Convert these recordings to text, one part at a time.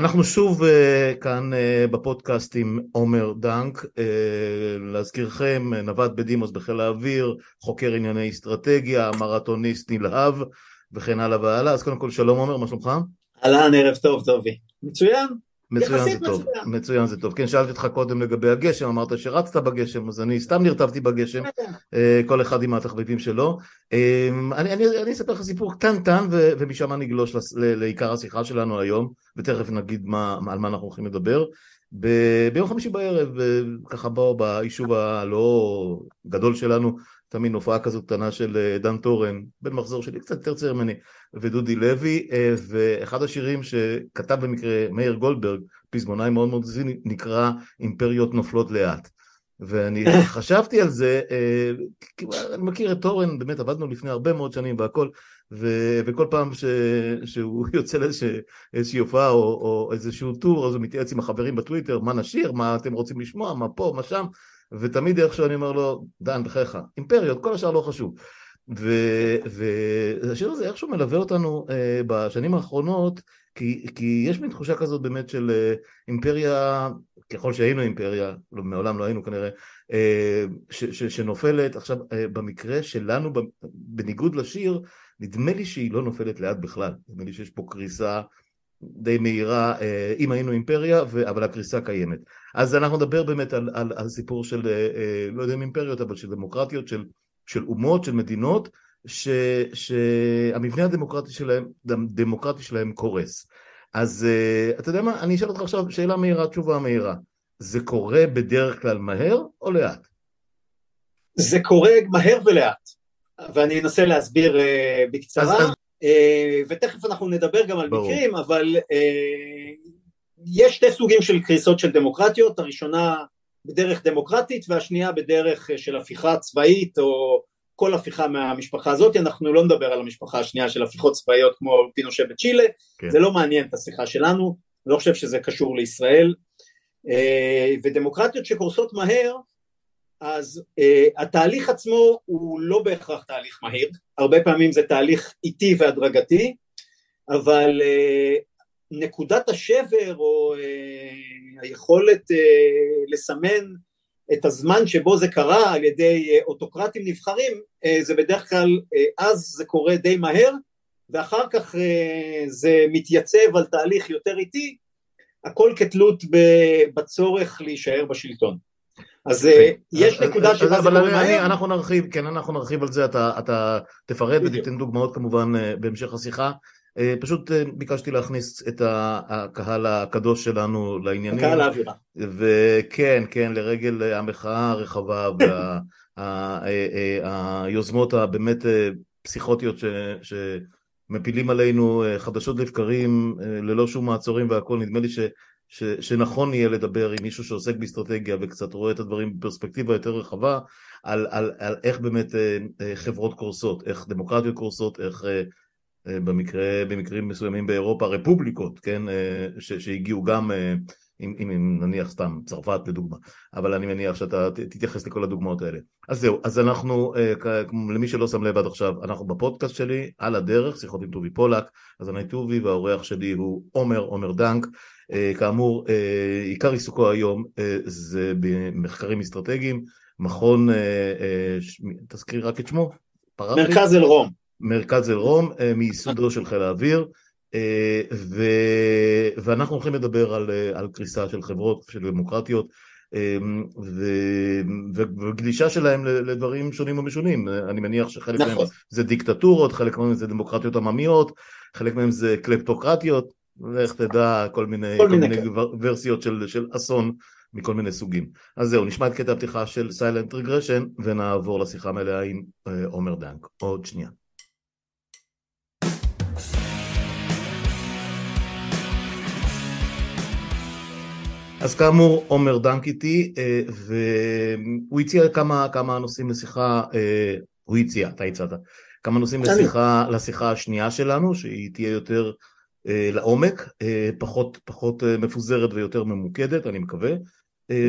אנחנו שוב uh, כאן uh, בפודקאסט עם עומר דנק, uh, להזכירכם נווט בדימוס בחיל האוויר, חוקר ענייני אסטרטגיה, מרתוניסט נלהב וכן הלאה והלאה, אז קודם כל שלום עומר, מה שלומך? אהלן, ערב טוב טובי. מצוין. מצוין זה טוב, מצוין. מצוין זה טוב. כן, שאלתי אותך קודם לגבי הגשם, אמרת שרצת בגשם, אז אני סתם נרטבתי בגשם, כן. כל אחד עם התחביבים שלו. אני, אני, אני אספר לך סיפור קטנטן ומשם נגלוש לעיקר השיחה שלנו היום, ותכף נגיד מה, על מה אנחנו הולכים לדבר. ב- ביום חמישי בערב, ככה באו ביישוב הלא גדול שלנו, תמיד הופעה כזאת קטנה של דן טורן, בן מחזור שלי, קצת יותר צעיר ממני, ודודי לוי, ואחד השירים שכתב במקרה מאיר גולדברג, פזמונאי מאוד מאוד זיני, נקרא אימפריות נופלות לאט. ואני חשבתי על זה, אני מכיר את טורן, באמת עבדנו לפני הרבה מאוד שנים והכל, ו- וכל פעם ש- שהוא יוצא לאיזושהי הופעה או, או איזשהו טור, אז הוא מתייעץ עם החברים בטוויטר, מה נשאיר, מה אתם רוצים לשמוע, מה פה, מה שם, ותמיד איכשהו אני אומר לו, דן, בחייך, אימפריות, כל השאר לא חשוב. והשיר הזה איכשהו מלווה אותנו אה, בשנים האחרונות, כי, כי יש מין תחושה כזאת באמת של אה, אימפריה, ככל שהיינו אימפריה, לא, מעולם לא היינו כנראה, אה, ש, ש, שנופלת. עכשיו, אה, במקרה שלנו, בניגוד לשיר, נדמה לי שהיא לא נופלת לאט בכלל, נדמה לי שיש פה קריסה די מהירה, אה, אם היינו אימפריה, אבל הקריסה קיימת. אז אנחנו נדבר באמת על, על, על סיפור של, אה, לא יודע אם אימפריות, אבל של דמוקרטיות, של, של אומות, של מדינות, ש, שהמבנה הדמוקרטי שלהם, הדמוקרטי שלהם קורס. אז אתה יודע מה, אני אשאל אותך עכשיו שאלה מהירה, תשובה מהירה. זה קורה בדרך כלל מהר או לאט? זה קורה מהר ולאט. ואני אנסה להסביר uh, בקצרה, אז, אז... Uh, ותכף אנחנו נדבר גם על ברור. מקרים, אבל uh, יש שתי סוגים של קריסות של דמוקרטיות, הראשונה בדרך דמוקרטית והשנייה בדרך של הפיכה צבאית או כל הפיכה מהמשפחה הזאת, אנחנו לא נדבר על המשפחה השנייה של הפיכות צבאיות כמו פינושה בצ'ילה, כן. זה לא מעניין את השיחה שלנו, אני לא חושב שזה קשור לישראל, ודמוקרטיות שקורסות מהר אז uh, התהליך עצמו הוא לא בהכרח תהליך מהיר, הרבה פעמים זה תהליך איטי והדרגתי, אבל uh, נקודת השבר או uh, היכולת uh, לסמן את הזמן שבו זה קרה על ידי uh, אוטוקרטים נבחרים, uh, זה בדרך כלל, uh, אז זה קורה די מהר, ואחר כך uh, זה מתייצב על תהליך יותר איטי, הכל כתלות בצורך להישאר בשלטון. אז אה, יש נקודה שבה זה קורה מהר. אנחנו נרחיב, כן, אנחנו נרחיב על זה, אתה, אתה תפרט ותיתן דוגמאות כמובן אה, בהמשך השיחה. אה, פשוט ביקשתי להכניס את הקהל הקדוש שלנו לעניינים. הקהל האווירה. וכן, כן, לרגל המחאה הרחבה והיוזמות הבאמת פסיכוטיות ש... שמפילים עלינו חדשות לבקרים ללא שום מעצורים והכל, נדמה לי ש... ש, שנכון יהיה לדבר עם מישהו שעוסק באסטרטגיה וקצת רואה את הדברים בפרספקטיבה יותר רחבה על, על, על איך באמת אה, אה, חברות קורסות, איך דמוקרטיות קורסות, איך אה, במקרה, במקרים מסוימים באירופה רפובליקות, כן, ש, שהגיעו גם, אם, אם נניח סתם צרפת לדוגמה, אבל אני מניח שאתה תתייחס לכל הדוגמאות האלה. אז זהו, אז אנחנו, למי שלא שם לב עד עכשיו, אנחנו בפודקאסט שלי, על הדרך, שיחות עם טובי פולק, אז אני טובי והאורח שלי הוא עומר, עומר דנק. אה, כאמור, אה, עיקר עיסוקו היום אה, זה במחקרים אסטרטגיים, מכון, תזכיר רק את שמו? מרכז אל-רום. מרכז אל-רום, מייסודו של חיל האוויר, ו... ואנחנו הולכים לדבר על, על קריסה של חברות, של דמוקרטיות, ו... וגלישה שלהם לדברים שונים ומשונים. אני מניח שחלק נכון. מהם זה דיקטטורות, חלק מהם זה דמוקרטיות עממיות, חלק מהם זה קלפטוקרטיות, לך תדע כל מיני, כל כל מיני, מיני ורסיות של, של אסון מכל מיני סוגים. אז זהו, נשמע את קטע הפתיחה של סיילנט רגרשן ונעבור לשיחה מלאה עם אה, עומר דנק. עוד שנייה. אז כאמור עומר דנק איתי אה, והוא הציע כמה, כמה נושאים לשיחה, אה, הוא הציע, אתה הצעת, כמה נושאים לשיחה, לשיחה השנייה שלנו שהיא תהיה יותר אה, לעומק, פחות, פחות מפוזרת ויותר ממוקדת, אני מקווה.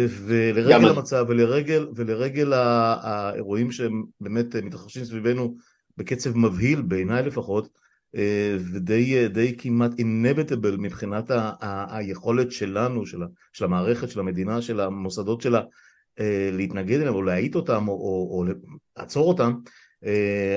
ולרגל המצב ולרגל, ולרגל האירועים שהם באמת מתרחשים סביבנו בקצב מבהיל, בעיניי לפחות, ודי כמעט inevitable מבחינת ה, ה, היכולת שלנו, של, של המערכת, של המדינה, של המוסדות שלה להתנגד אליהם או להאיט אותם או, או, או לעצור אותם, אה,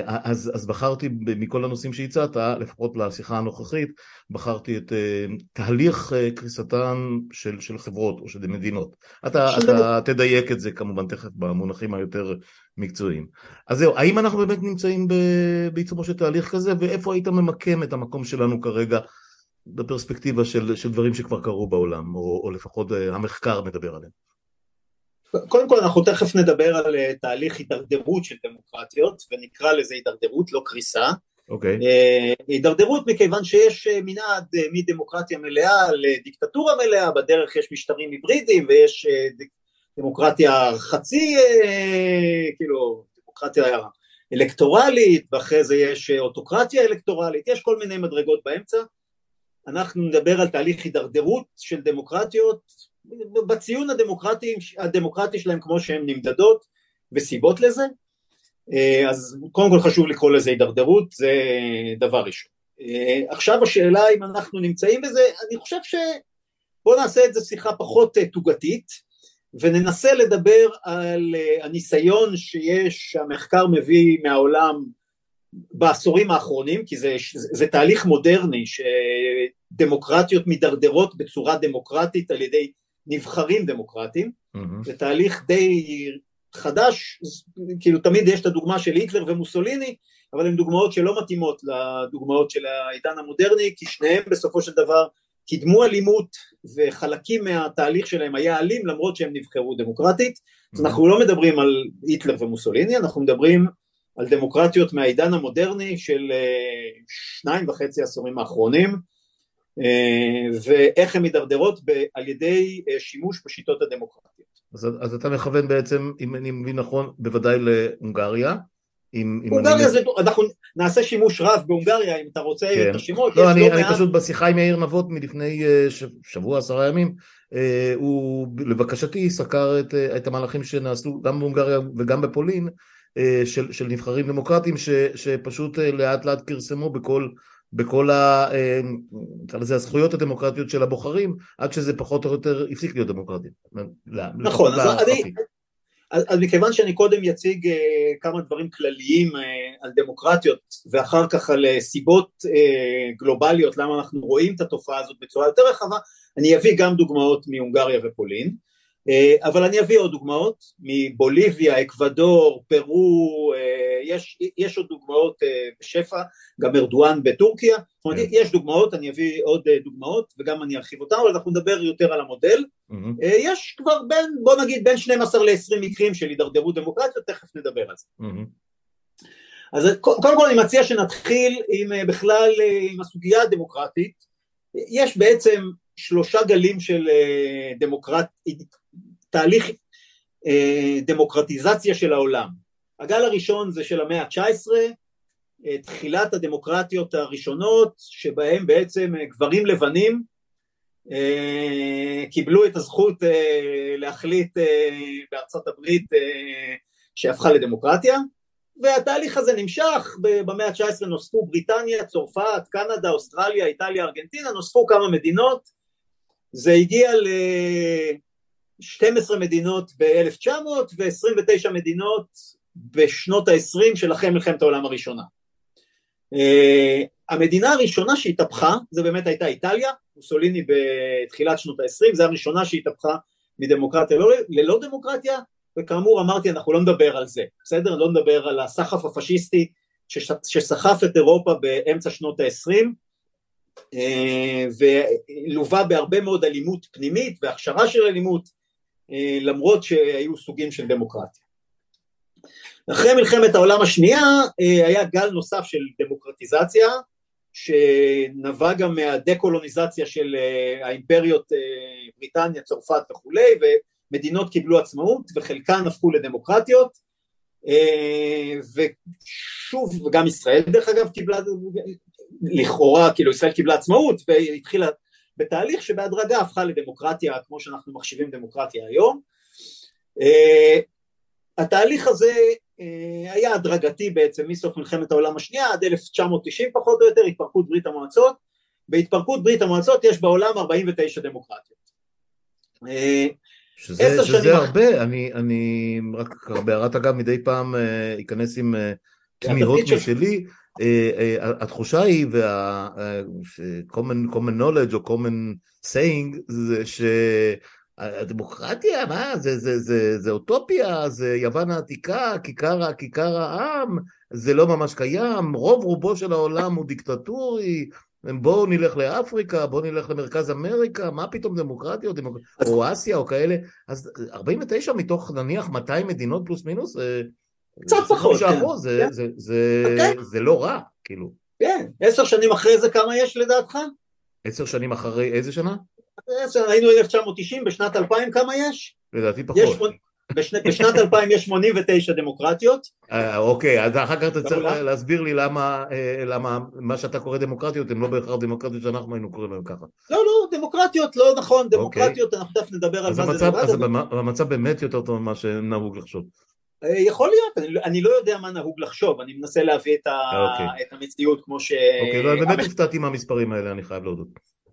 אז, אז בחרתי מכל הנושאים שהצעת, לפחות לשיחה הנוכחית, בחרתי את אה, תהליך אה, קריסתן של, של חברות או של מדינות. אתה, אתה תדייק את זה כמובן תכף במונחים היותר מקצועיים. אז זהו, האם אנחנו באמת נמצאים בעיצומו של תהליך כזה, ואיפה היית ממקם את המקום שלנו כרגע בפרספקטיבה של, של דברים שכבר קרו בעולם, או, או לפחות המחקר מדבר עליהם? קודם כל אנחנו תכף נדבר על אה, תהליך הידרדרות של דמוקרטיות ונקרא לזה הידרדרות לא קריסה אוקיי. Okay. אה, הידרדרות מכיוון שיש אה, מנעד מדמוקרטיה מלאה לדיקטטורה מלאה, בדרך יש משטרים היברידיים ויש דמוקרטיה חצי, כאילו דמוקרטיה אלקטורלית ואחרי זה יש אוטוקרטיה אלקטורלית, יש כל מיני מדרגות באמצע. אנחנו נדבר על תהליך הידרדרות של דמוקרטיות בציון הדמוקרטי, הדמוקרטי שלהם כמו שהן נמדדות וסיבות לזה, אה, אז קודם כל חשוב לקרוא לזה הידרדרות, זה דבר ראשון. אה, עכשיו השאלה אם אנחנו נמצאים בזה, אני חושב שבואו נעשה את זה שיחה פחות אה, תוגתית וננסה לדבר על הניסיון שיש, שהמחקר מביא מהעולם בעשורים האחרונים, כי זה, זה, תהליך מודרני שדמוקרטיות מידרדרות בצורה דמוקרטית על ידי נבחרים דמוקרטיים, mm-hmm. זה תהליך די חדש, כאילו תמיד יש את הדוגמה של היטלר ומוסוליני, אבל הן דוגמאות שלא מתאימות לדוגמאות של העידן המודרני, כי שניהם בסופו של דבר קידמו אלימות וחלקים מהתהליך שלהם היה אלים למרות שהם נבחרו דמוקרטית, mm-hmm. אז אנחנו לא מדברים על היטלר ומוסוליני, אנחנו מדברים על דמוקרטיות מהעידן המודרני של אה, שניים וחצי עשורים האחרונים, ואיך הן מידרדרות על ידי אה, שימוש בשיטות הדמוקרטיות. אז, אז אתה מכוון בעצם, אם אני מבין נכון, בוודאי להונגריה. אם, הונגריה אני... זה, אנחנו נעשה שימוש רב בהונגריה, אם אתה רוצה כן. את השמות. לא, אני, לא אני מעט... פשוט בשיחה עם יאיר נבות מלפני אה, שבוע, עשרה ימים, הוא לבקשתי סקר את, את המהלכים שנעשו גם בהונגריה וגם בפולין, של, של נבחרים דמוקרטיים ש, שפשוט לאט לאט כרסמו בכל בכל ה, אה, לזה, הזכויות הדמוקרטיות של הבוחרים, עד שזה פחות או יותר הפסיק להיות דמוקרטי. נכון, אז, אני, אז, אז מכיוון שאני קודם אציג uh, כמה דברים כלליים uh, על דמוקרטיות ואחר כך על uh, סיבות uh, גלובליות למה אנחנו רואים את התופעה הזאת בצורה יותר רחבה, אני אביא גם דוגמאות מהונגריה ופולין. אה, אבל אני אביא עוד דוגמאות מבוליביה, אקוודור, פרו, אה, יש, יש עוד דוגמאות אה, בשפע, גם ארדואן בטורקיה, זאת אומרת כן. יש דוגמאות, אני אביא עוד דוגמאות וגם אני ארחיב אותן, אבל אנחנו נדבר יותר על המודל. יש כבר בין, בוא נגיד בין 12 ל-20 מקרים של הידרדרות דמוקרטיות, תכף נדבר על זה. אז קודם כל אני מציע שנתחיל עם בכלל עם הסוגיה הדמוקרטית, יש בעצם שלושה גלים של דמוקרט... תהליך אה, דמוקרטיזציה של העולם. הגל הראשון זה של המאה ה-19, אה, תחילת הדמוקרטיות הראשונות שבהם בעצם אה, גברים לבנים אה, קיבלו את הזכות אה, להחליט אה, בארצות הברית אה, שהפכה לדמוקרטיה והתהליך הזה נמשך, במאה ה-19 נוספו בריטניה, צרפת, קנדה, אוסטרליה, איטליה, ארגנטינה, נוספו כמה מדינות, זה הגיע ל... 12 מדינות ב-1900 ו-29 מדינות בשנות ה-20 של אחרי מלחמת העולם הראשונה. Uh, המדינה הראשונה שהתהפכה זה באמת הייתה איטליה, מוסוליני בתחילת שנות ה-20, זו הראשונה שהתהפכה מדמוקרטיה ללא, ללא דמוקרטיה, וכאמור אמרתי אנחנו לא נדבר על זה, בסדר? לא נדבר על הסחף הפשיסטי שסחף את אירופה באמצע שנות ה-20 uh, ולווה בהרבה מאוד אלימות פנימית והכשרה של אלימות אה, למרות שהיו סוגים של דמוקרטיה. אחרי מלחמת העולם השנייה אה, היה גל נוסף של דמוקרטיזציה שנבע גם מהדה-קולוניזציה של אה, האימפריות בריטניה, צרפת וכולי ומדינות קיבלו עצמאות וחלקן הפכו לדמוקרטיות ושוב וגם ישראל דרך אגב קיבלה לכאורה כאילו ישראל קיבלה עצמאות והתחילה בתהליך שבהדרגה הפכה לדמוקרטיה כמו שאנחנו מחשיבים דמוקרטיה היום. Uh, התהליך הזה אה, היה הדרגתי בעצם מסוף מלחמת העולם השנייה עד 1990 פחות או יותר, התפרקות ברית המועצות. בהתפרקות ברית המועצות יש בעולם 49 דמוקרטיות. אה, שזה, שזה הרבה, אני, אני רק בהערת אגב מדי פעם אכנס עם תמיהות משלי, התחושה היא, וה-common knowledge או common saying זה הדמוקרטיה, מה, זה, זה, זה, זה אוטופיה, זה יוון העתיקה, כיכר, כיכר העם, זה לא ממש קיים, רוב רובו של העולם הוא דיקטטורי, בואו נלך לאפריקה, בואו נלך למרכז אמריקה, מה פתאום דמוקרטיות, דמוק... או אסיה או כאלה, אז 49 מתוך נניח 200 מדינות פלוס מינוס, קצת פחות, כן. זה, כן. זה, זה, okay. זה לא רע, כאילו. כן, עשר שנים אחרי זה כמה יש לדעתך? עשר שנים אחרי איזה שנה? היינו 1990, בשנת 2000 כמה יש? לדעתי פחות. בשנת 2000 יש 89 דמוקרטיות. אה, אוקיי, אז אחר כך אתה צריך להסביר לי אה, למה מה שאתה קורא דמוקרטיות הן לא בהכרח דמוקרטיות שאנחנו היינו קוראים להן ככה. לא, לא, דמוקרטיות לא נכון, דמוקרטיות, אנחנו תכף נדבר על מה זה. אז המצב באמת יותר טוב ממה שנהוג לחשוב. אה, יכול להיות, לא, אני לא יודע מה נהוג לחשוב, אני מנסה להביא את אוקיי. המציאות כמו ש... אוקיי, לא, באמת הופתעתי מהמספרים האלה, אני חייב להודות.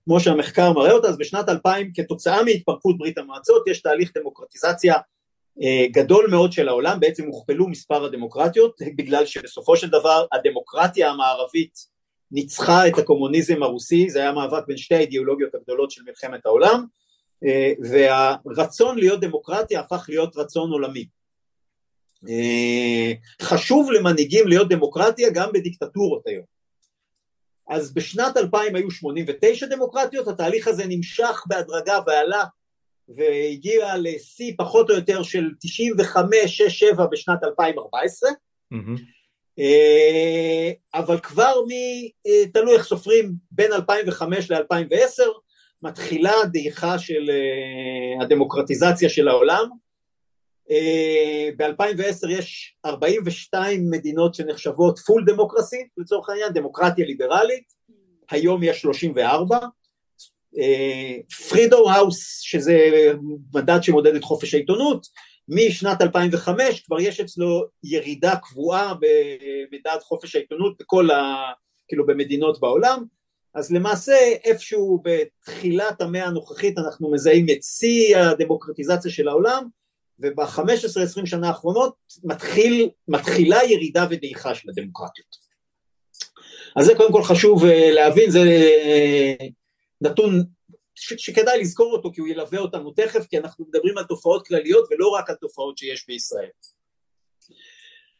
כמו שהמחקר מראה אותה, אז בשנת 2000 כתוצאה מהתפרקות ברית המועצות יש תהליך דמוקרטיזציה אה, גדול מאוד של העולם, בעצם הוכפלו מספר הדמוקרטיות, בגלל שבסופו של דבר הדמוקרטיה המערבית ניצחה את הקומוניזם הרוסי, זה היה מאבק בין שתי האידיאולוגיות הגדולות של מלחמת העולם, אה, והרצון להיות דמוקרטיה הפך להיות רצון עולמי. אה, חשוב למנהיגים להיות דמוקרטיה גם בדיקטטורות היום. אז בשנת 2000 היו 89 דמוקרטיות, התהליך הזה נמשך בהדרגה ועלה והגיע לשיא פחות או יותר של 95-6-7 בשנת 2014, mm-hmm. אבל כבר מ... אה, תלוי איך סופרים, בין 2005 ל-2010 מתחילה דעיכה של אה, הדמוקרטיזציה של העולם. ב-2010 יש 42 מדינות שנחשבות full democracy, לצורך העניין, דמוקרטיה ליברלית, היום יש 34, Freedom House שזה מדד שמודד את חופש העיתונות משנת 2005 כבר יש אצלו ירידה קבועה במדד חופש העיתונות בכל ה... כאילו במדינות בעולם. אז למעשה איפשהו בתחילת המאה הנוכחית אנחנו מזהים את שיא הדמוקרטיזציה של העולם וב-15-20 שנה האחרונות מתחיל, מתחילה ירידה ודעיכה של הדמוקרטיות. אז זה קודם כל חשוב אה, להבין, זה אה, נתון ש, שכדאי לזכור אותו כי הוא ילווה אותנו תכף, כי אנחנו מדברים על תופעות כלליות ולא רק על תופעות שיש בישראל.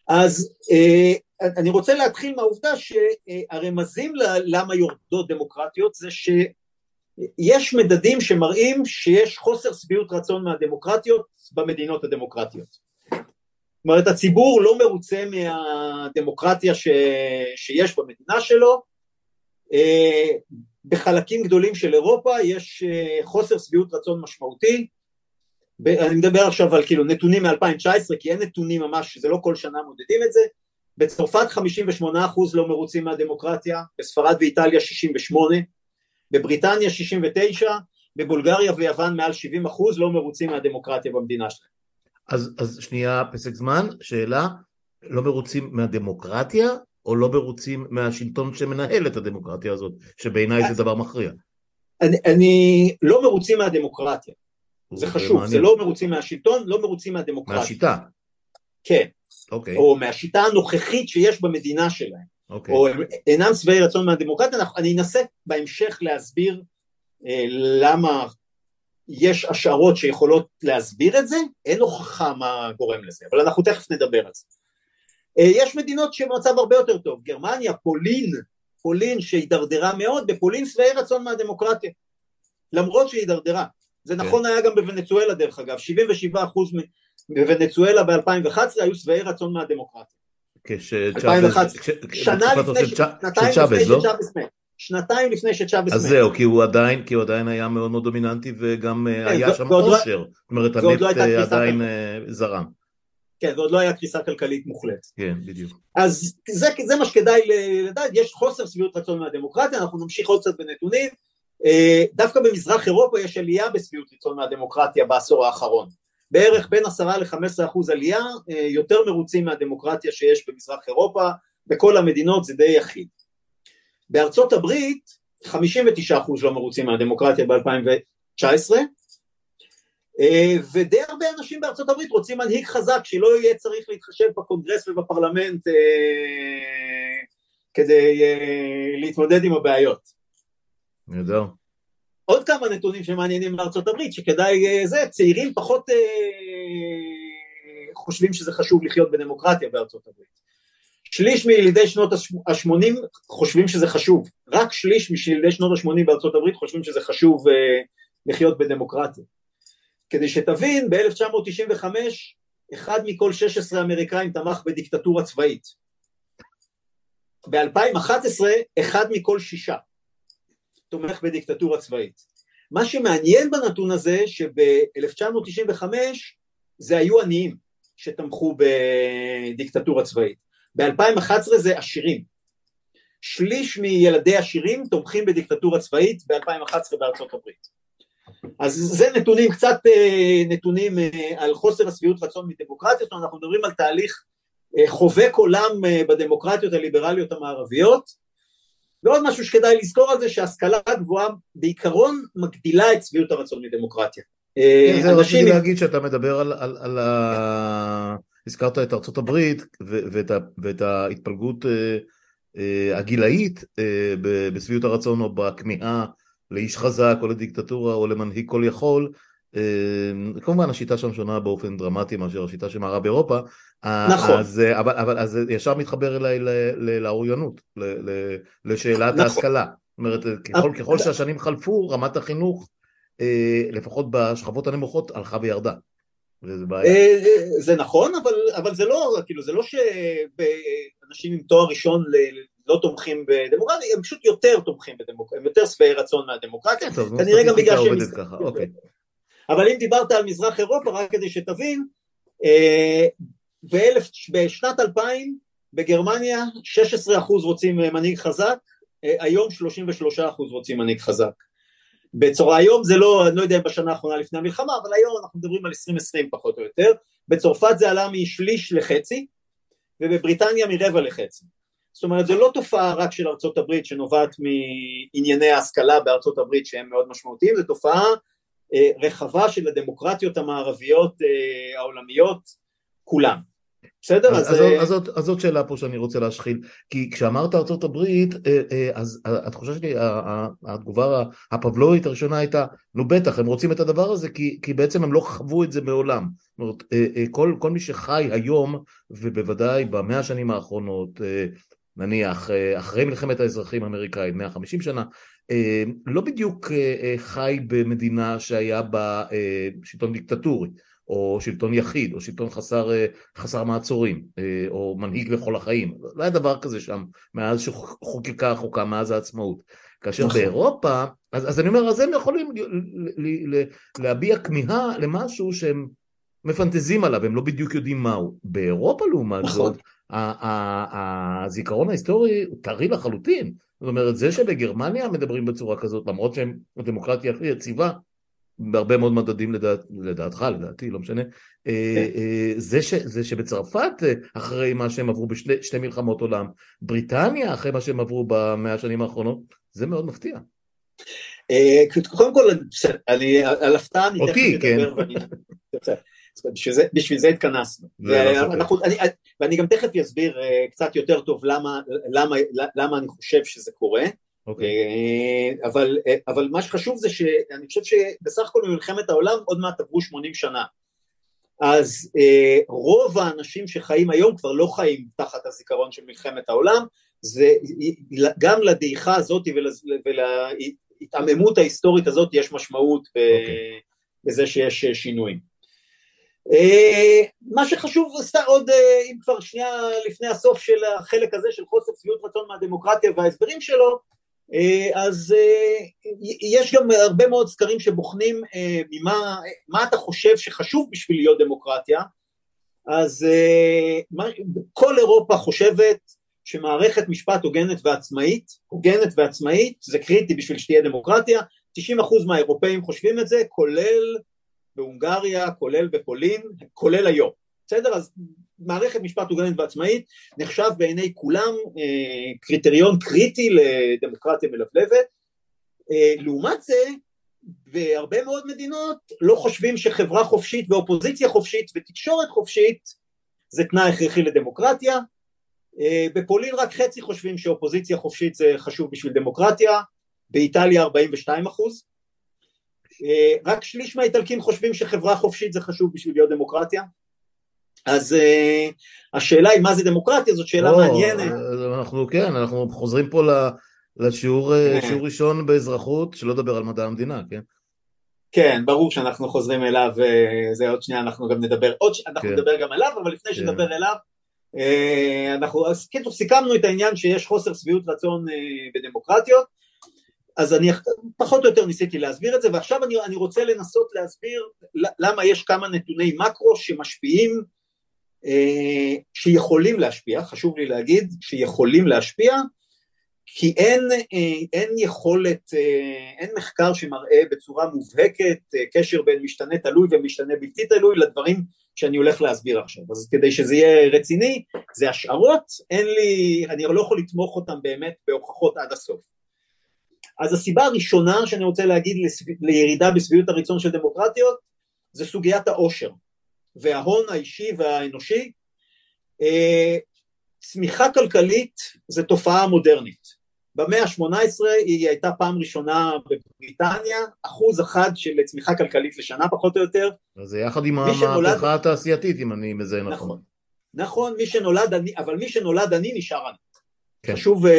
אז אה, אני רוצה להתחיל מהעובדה שהרמזים למה יורדות דמוקרטיות זה שיש מדדים שמראים שיש חוסר שביעות רצון מהדמוקרטיות במדינות הדמוקרטיות. זאת אומרת הציבור לא מרוצה מהדמוקרטיה ש... שיש במדינה שלו, אה, בחלקים גדולים של אירופה יש אה, חוסר שביעות רצון משמעותי, אני מדבר עכשיו על כאילו נתונים מ-2019 כי אין נתונים ממש, זה לא כל שנה מודדים את זה, בצרפת 58% לא מרוצים מהדמוקרטיה, בספרד ואיטליה 68, בבריטניה 69, בבולגריה ויוון מעל 70% לא מרוצים מהדמוקרטיה במדינה שלהם. אז, אז שנייה פסק זמן, שאלה, לא מרוצים מהדמוקרטיה או לא מרוצים מהשלטון שמנהל את הדמוקרטיה הזאת, שבעיניי זה דבר מכריע. אני, אני לא מרוצים מהדמוקרטיה, זה חשוב, מעניין. זה לא מרוצים מהשלטון, לא מרוצים מהדמוקרטיה. מהשיטה. כן, אוקיי. או מהשיטה הנוכחית שיש במדינה שלהם, אוקיי. או אינם שבעי רצון מהדמוקרטיה, אני אנסה בהמשך להסביר אה, למה יש השערות שיכולות להסביר את זה, אין הוכחה מה גורם לזה, אבל אנחנו תכף נדבר על זה. אה, יש מדינות שבמצב הרבה יותר טוב, גרמניה, פולין, פולין שהידרדרה מאוד, בפולין שבעי רצון מהדמוקרטיה, למרות שהיא הידרדרה. זה כן. נכון היה גם בוונצואלה דרך אגב, 77% בוונצואלה ב-2011 היו שבעי רצון מהדמוקרטיה. שנה לפני שצ'אבס מת. שנתיים לפני שצ'אבס מת. אז זהו, כי הוא עדיין, כי הוא עדיין היה מאוד מאוד דומיננטי וגם אה, כן, היה שם לא- עושר. זאת אומרת, לא עדיין זרם. כן, ועוד לא היה קריסה כלכלית מוחלטת. כן, בדיוק. אז זה, זה מה שכדאי לדעת, יש חוסר שביעות רצון מהדמוקרטיה, אנחנו נמשיך עוד קצת בנתונים. אה, דווקא במזרח אירופה יש עלייה בשביעות רצון מהדמוקרטיה בעשור האחרון. בערך בין עשרה לחמש עשרה אחוז עלייה, יותר מרוצים מהדמוקרטיה שיש במזרח אירופה, בכל המדינות זה די יחיד. בארצות הברית 59 אחוז לא מרוצים מהדמוקרטיה ב-2019, אה, ודי הרבה אנשים בארצות הברית רוצים מנהיג חזק שלא יהיה צריך להתחשב בקונגרס ובפרלמנט אה, כדי אה, להתמודד עם הבעיות. נהדר. עוד כמה נתונים שמעניינים בארצות הברית שכדאי זה, צעירים פחות חושבים שזה חשוב לחיות בדמוקרטיה בארצות הברית. שליש מילידי שנות ה-80 חושבים שזה חשוב, רק שליש מילידי שנות ה-80 בארצות הברית חושבים שזה חשוב לחיות בדמוקרטיה. כדי שתבין, ב-1995 אחד מכל 16 אמריקאים תמך בדיקטטורה צבאית. ב-2011 אחד מכל שישה תומך בדיקטטורה צבאית. מה שמעניין בנתון הזה שב-1995 זה היו עניים שתמכו בדיקטטורה צבאית. ב-2011 זה עשירים. שליש מילדי עשירים תומכים בדיקטטורה צבאית ב-2011 בארצות הברית. אז זה נתונים, קצת אה, נתונים אה, על חוסר השביעות רצון מדמוקרטיות, אנחנו מדברים על תהליך אה, חובק עולם בדמוקרטיות הליברליות המערביות, ועוד משהו שכדאי לזכור על זה שהשכלה גבוהה בעיקרון מגדילה את שביעות הרצון מדמוקרטיה. כן, זה רציתי להגיד שאתה מדבר על, על, על ה... הזכרת את ארצות הברית ואת, ה... ואת ההתפלגות הגילאית בשביעות הרצון או בכמיהה לאיש חזק או לדיקטטורה או למנהיג כל יכול, אה, כמובן השיטה שם שונה באופן דרמטי מאשר השיטה של מערב אירופה, נכון. אז, אה, אבל, אבל אז ישר מתחבר אליי לאוריינות, לשאלת נכון. ההשכלה, זאת אומרת ככל, ככל שהשנים חלפו רמת החינוך לפחות בשכבות הנמוכות הלכה וירדה. וזה בעיה. זה נכון, אבל, אבל זה לא, כאילו, זה לא שאנשים עם תואר ראשון לא תומכים בדמוקרטיה, הם פשוט יותר תומכים בדמוקרטיה, הם יותר שבעי רצון מהדמוקרטיה, כן, כנראה גם בגלל שהם... אוקיי. אבל אם דיברת על מזרח אירופה, רק כדי שתבין, אה, בשנת 2000 בגרמניה 16% רוצים מנהיג חזק, אה, היום 33% רוצים מנהיג חזק. בצורה היום זה לא, אני לא יודע אם בשנה האחרונה לפני המלחמה, אבל היום אנחנו מדברים על 2020 פחות או יותר, בצרפת זה עלה משליש לחצי, ובבריטניה מרבע לחצי. זאת אומרת זו לא תופעה רק של ארצות הברית שנובעת מענייני ההשכלה בארצות הברית שהם מאוד משמעותיים, זו תופעה אה, רחבה של הדמוקרטיות המערביות אה, העולמיות כולם. בסדר? אז, אז, אז, אז, אז זאת שאלה פה שאני רוצה להשחיל, כי כשאמרת ארצות הברית, אה, אז התחושה שלי, התגובה הפבלואית הראשונה הייתה, נו בטח, הם רוצים את הדבר הזה כי, כי בעצם הם לא חוו את זה מעולם. זאת אומרת, כל, כל מי שחי היום, ובוודאי במאה השנים האחרונות, נניח אה, אחרי מלחמת האזרחים האמריקאית 150 שנה אה, לא בדיוק אה, חי במדינה שהיה בה שלטון דיקטטורי או שלטון יחיד או שלטון חסר, חסר מעצורים או מנהיג לכל החיים לא היה דבר כזה שם מאז שחוקקה החוקה מאז העצמאות כאשר נכון. באירופה אז, אז אני אומר אז הם יכולים להביע כמיהה למשהו שהם מפנטזים עליו הם לא בדיוק יודעים מהו באירופה לעומת נכון. זאת הזיכרון ההיסטורי הוא טרי לחלוטין. זאת אומרת, זה שבגרמניה מדברים בצורה כזאת, למרות שהם הדמוקרטיה הכי יציבה, בהרבה מאוד מדדים לדעת, לדעתך, לדעתי, לא משנה, אה, כן. אה, זה, ש, זה שבצרפת, אה, אחרי מה שהם עברו בשתי מלחמות עולם, בריטניה, אחרי מה שהם עברו במאה השנים האחרונות, זה מאוד מפתיע. קודם כל, אני על הפתעה אני תכף אדבר. כן. בשביל זה, בשביל זה התכנסנו. לא ואנחנו, אני, ואני גם תכף אסביר קצת יותר טוב למה, למה, למה אני חושב שזה קורה. Okay. אוקיי. Uh, אבל, uh, אבל מה שחשוב זה שאני חושב שבסך הכל במלחמת העולם עוד מעט עברו 80 שנה. אז uh, רוב האנשים שחיים היום כבר לא חיים תחת הזיכרון של מלחמת העולם, זה גם לדעיכה הזאת ולהתעממות ההיסטורית הזאת יש משמעות okay. אוקיי. בזה שיש שינויים. אה, מה שחשוב עוד, אה, אם כבר שנייה לפני הסוף של החלק הזה של חוסר צביעות רצון מהדמוקרטיה וההסברים שלו, אה, אז יש גם הרבה מאוד סקרים שבוחנים ממה, מה אתה חושב שחשוב בשביל להיות דמוקרטיה, אז כל אירופה חושבת שמערכת משפט הוגנת ועצמאית, הוגנת ועצמאית, זה קריטי בשביל שתהיה דמוקרטיה, 90% מהאירופאים חושבים את זה, כולל בהונגריה, כולל בפולין, כולל היום. בסדר? אז מערכת משפט הוגנת ועצמאית נחשב בעיני כולם אה, קריטריון קריטי לדמוקרטיה מלבלבת. אה, לעומת זה, בהרבה מאוד מדינות לא חושבים שחברה חופשית ואופוזיציה חופשית ותקשורת חופשית זה תנאי הכרחי לדמוקרטיה. אה, בפולין רק חצי חושבים שאופוזיציה חופשית זה חשוב בשביל דמוקרטיה, באיטליה 42 אחוז. אה, רק שליש מהאיטלקים חושבים שחברה חופשית זה חשוב בשביל להיות דמוקרטיה. אז uh, השאלה היא מה זה דמוקרטיה זאת שאלה לא, מעניינת. אנחנו כן, אנחנו חוזרים פה לשיעור כן. שיעור ראשון באזרחות, שלא לדבר על מדע המדינה, כן? כן, ברור שאנחנו חוזרים אליו, זה עוד שנייה אנחנו גם נדבר, עוד. אנחנו כן. נדבר גם אליו, אבל לפני כן. שנדבר אליו, אנחנו, אז כאילו סיכמנו את העניין שיש חוסר שביעות רצון בדמוקרטיות, אז אני פחות או יותר ניסיתי להסביר את זה, ועכשיו אני, אני רוצה לנסות להסביר למה יש כמה נתוני מקרו שמשפיעים, אה, שיכולים להשפיע, חשוב לי להגיד, שיכולים להשפיע, כי אין, אה, אין יכולת, אה, אין מחקר שמראה בצורה מובהקת קשר בין משתנה תלוי ומשתנה בלתי תלוי לדברים שאני הולך להסביר עכשיו. אז כדי שזה יהיה רציני, זה השערות, אין לי, אני לא יכול לתמוך אותם באמת בהוכחות עד הסוף. אז הסיבה הראשונה שאני רוצה להגיד לירידה בשביעות הרצון של דמוקרטיות זה סוגיית העושר וההון האישי והאנושי. אה, צמיחה כלכלית זה תופעה מודרנית. במאה ה-18 היא הייתה פעם ראשונה בבריטניה, אחוז אחד של צמיחה כלכלית לשנה פחות או יותר. זה יחד עם המהפכה התעשייתית אם אני מזהה נכון. נכון, נכון, מי שנולד עני, אבל מי שנולד עני נשאר עני. כן. חשוב uh,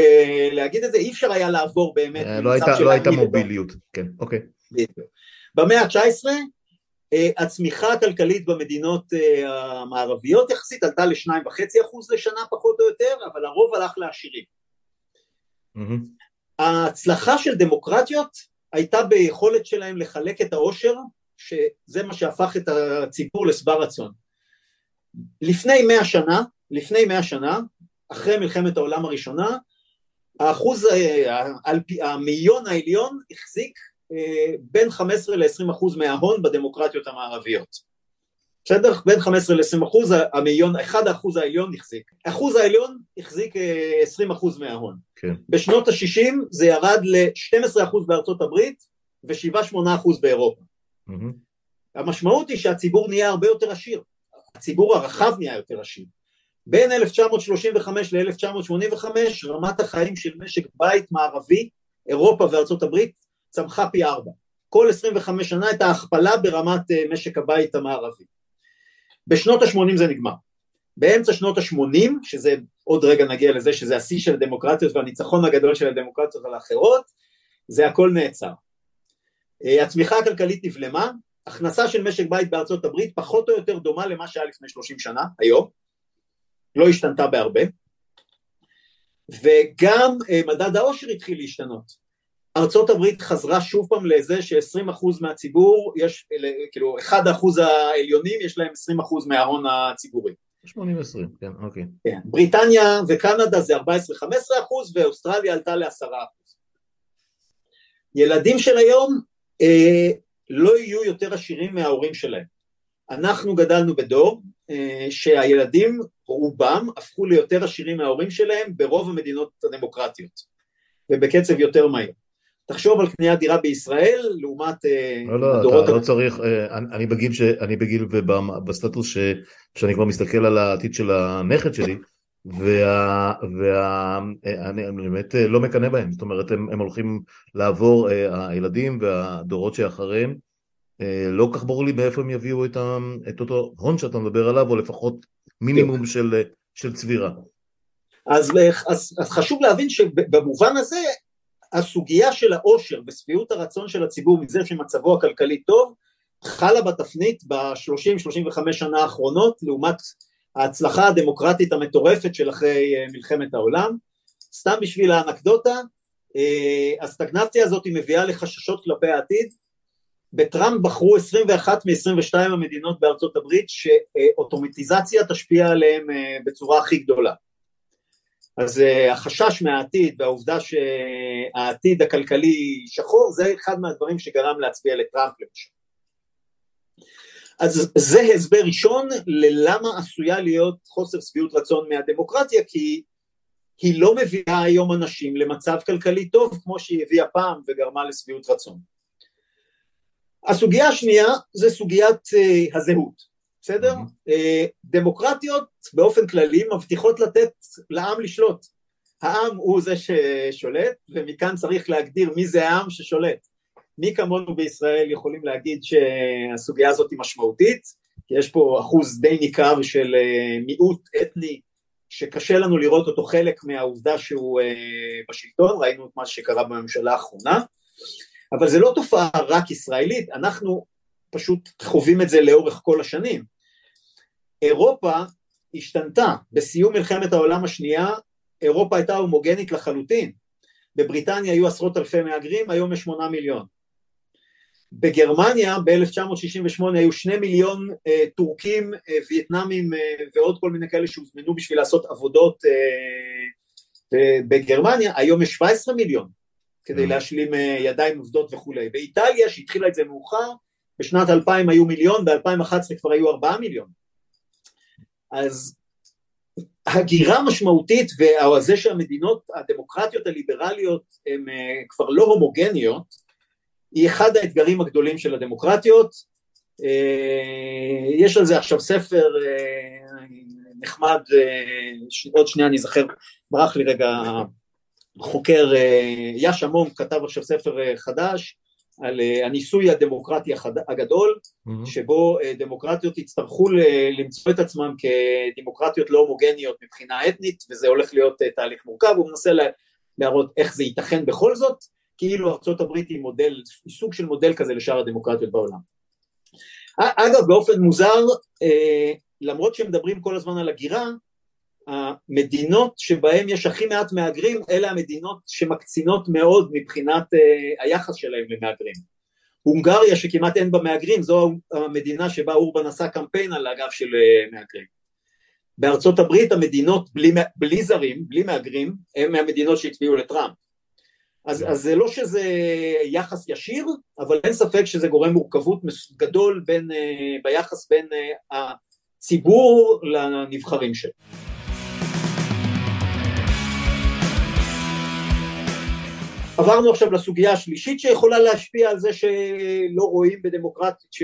להגיד את זה, אי אפשר היה לעבור באמת uh, לא הייתה, לא הייתה מוביליות, כן, אוקיי. במאה ה-19 uh, הצמיחה הכלכלית במדינות uh, המערביות יחסית עלתה לשניים וחצי אחוז לשנה פחות או יותר, אבל הרוב הלך לעשירים. Mm-hmm. ההצלחה של דמוקרטיות הייתה ביכולת שלהם לחלק את העושר, שזה מה שהפך את הציבור לשבע רצון. לפני מאה שנה, לפני מאה שנה, אחרי מלחמת העולם הראשונה, האחוז, אה, המאיון העליון החזיק אה, בין 15 ל-20 אחוז מההון בדמוקרטיות המערביות. בסדר? בין 15 ל-20 אחוז, המאיון, אחד האחוז העליון החזיק. אחוז העליון החזיק 20 אה, אחוז מההון. כן. בשנות ה-60 זה ירד ל-12 אחוז בארצות הברית ו-7-8 אחוז באירופה. Mm-hmm. המשמעות היא שהציבור נהיה הרבה יותר עשיר. הציבור הרחב נהיה יותר עשיר. בין 1935 ל-1985 רמת החיים של משק בית מערבי, אירופה וארצות הברית צמחה פי ארבע. כל 25 שנה הייתה הכפלה ברמת אה, משק הבית המערבי. בשנות ה-80 זה נגמר. באמצע שנות ה-80, שזה עוד רגע נגיע לזה שזה השיא של הדמוקרטיות והניצחון הגדול של הדמוקרטיות על האחרות, זה הכל נעצר. אה, הצמיחה הכלכלית נבלמה, הכנסה של משק בית בארצות הברית פחות או יותר דומה למה שהיה לפני 30 שנה, היום, לא השתנתה בהרבה, וגם אה, מדד העושר התחיל להשתנות. ארצות הברית חזרה שוב פעם לזה ש-20% מהציבור, יש, כאילו 1% העליונים יש להם 20% מההון הציבורי. 80-20, כן, אוקיי. כן. בריטניה וקנדה זה 14-15% ואוסטרליה עלתה ל-10%. ילדים של היום אה, לא יהיו יותר עשירים מההורים שלהם. אנחנו גדלנו בדור אה, שהילדים, רובם, הפכו ליותר עשירים מההורים שלהם ברוב המדינות הדמוקרטיות, ובקצב יותר מהיר. תחשוב על קניית דירה בישראל לעומת אה, לא, לא, הדורות... אתה לא צריך, אה, אני, אני בגיל, ש, אני בגיל ובסטטוס ש, שאני כבר מסתכל על העתיד של הנכד שלי, וה, וה, אני, אני באמת לא מקנא בהם, זאת אומרת הם, הם הולכים לעבור, הילדים והדורות שאחריהם, לא כל כך ברור לי מאיפה הם יביאו את, ה, את אותו הון שאתה מדבר עליו, או לפחות מינימום של, של צבירה. אז, אז, אז חשוב להבין שבמובן הזה הסוגיה של העושר ושביעות הרצון של הציבור מזה שמצבו הכלכלי טוב חלה בתפנית ב-30-35 שנה האחרונות לעומת ההצלחה הדמוקרטית המטורפת של אחרי אה, מלחמת העולם. סתם בשביל האנקדוטה, אה, הסטגנציה הזאת מביאה לחששות כלפי העתיד. בטראמפ בחרו 21 מ-22 המדינות בארצות הברית שאוטומטיזציה תשפיע עליהם אה, בצורה הכי גדולה. אז uh, החשש מהעתיד והעובדה שהעתיד הכלכלי שחור זה אחד מהדברים שגרם להצביע לטראמפ למשל. אז זה הסבר ראשון ללמה עשויה להיות חוסר שביעות רצון מהדמוקרטיה, כי היא לא מביאה היום אנשים למצב כלכלי טוב כמו שהיא הביאה פעם וגרמה לשביעות רצון. הסוגיה השנייה זה סוגיית uh, הזהות, בסדר? Uh, דמוקרטיות באופן כללי מבטיחות לתת לעם לשלוט. העם הוא זה ששולט ומכאן צריך להגדיר מי זה העם ששולט. מי כמונו בישראל יכולים להגיד שהסוגיה הזאת היא משמעותית, כי יש פה אחוז די ניכר של uh, מיעוט אתני שקשה לנו לראות אותו חלק מהעובדה שהוא uh, בשלטון, ראינו את מה שקרה בממשלה האחרונה, אבל זה לא תופעה רק ישראלית, אנחנו פשוט חווים את זה לאורך כל השנים. אירופה השתנתה, בסיום מלחמת העולם השנייה אירופה הייתה הומוגנית לחלוטין, בבריטניה היו עשרות אלפי מהגרים, היום יש שמונה מיליון. בגרמניה ב-1968 היו שני מיליון אה, טורקים, אה, וייטנאמים אה, ועוד כל מיני כאלה שהוזמנו בשביל לעשות עבודות אה, בגרמניה, היום יש 17 מיליון כדי mm. להשלים אה, ידיים עובדות וכולי. באיטליה שהתחילה את זה מאוחר, בשנת 2000 היו מיליון, ב-2011 כבר היו 4 מיליון. אז הגירה משמעותית וזה שהמדינות הדמוקרטיות הליברליות הן אה, כבר לא הומוגניות היא אחד האתגרים הגדולים של הדמוקרטיות. אה, יש על זה עכשיו ספר אה, נחמד עוד שנייה אני אזכר ברח לי רגע חוקר יאש עמום כתב עכשיו ספר חדש על אה, הניסוי הדמוקרטי הגדול, mm-hmm. שבו אה, דמוקרטיות יצטרכו למצוא את עצמם כדמוקרטיות לא הומוגניות מבחינה אתנית, וזה הולך להיות אה, תהליך מורכב, הוא מנסה להראות איך זה ייתכן בכל זאת, כאילו ארצות הברית היא מודל, סוג של מודל כזה לשאר הדמוקרטיות בעולם. אגב, באופן מוזר, למרות שהם מדברים כל הזמן על הגירה, המדינות שבהן יש הכי מעט מהגרים אלה המדינות שמקצינות מאוד מבחינת uh, היחס שלהם למהגרים. הונגריה שכמעט אין בה מהגרים זו המדינה שבה אורבן עשה קמפיין על הגב של uh, מהגרים. בארצות הברית המדינות בלי, בלי זרים, בלי מהגרים, הם מהמדינות שהצביעו לטראמפ. אז, אז זה לא שזה יחס ישיר, אבל אין ספק שזה גורם מורכבות גדול בין, uh, ביחס בין הציבור לנבחרים שלו. עברנו עכשיו לסוגיה השלישית שיכולה להשפיע על זה שלא רואים בדמוקרטיות,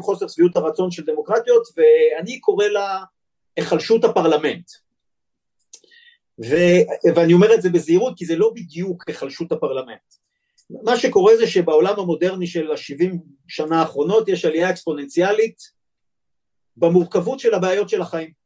חוסר שביעות הרצון של דמוקרטיות ואני קורא לה היחלשות הפרלמנט ו, ואני אומר את זה בזהירות כי זה לא בדיוק היחלשות הפרלמנט מה שקורה זה שבעולם המודרני של השבעים שנה האחרונות יש עלייה אקספוננציאלית במורכבות של הבעיות של החיים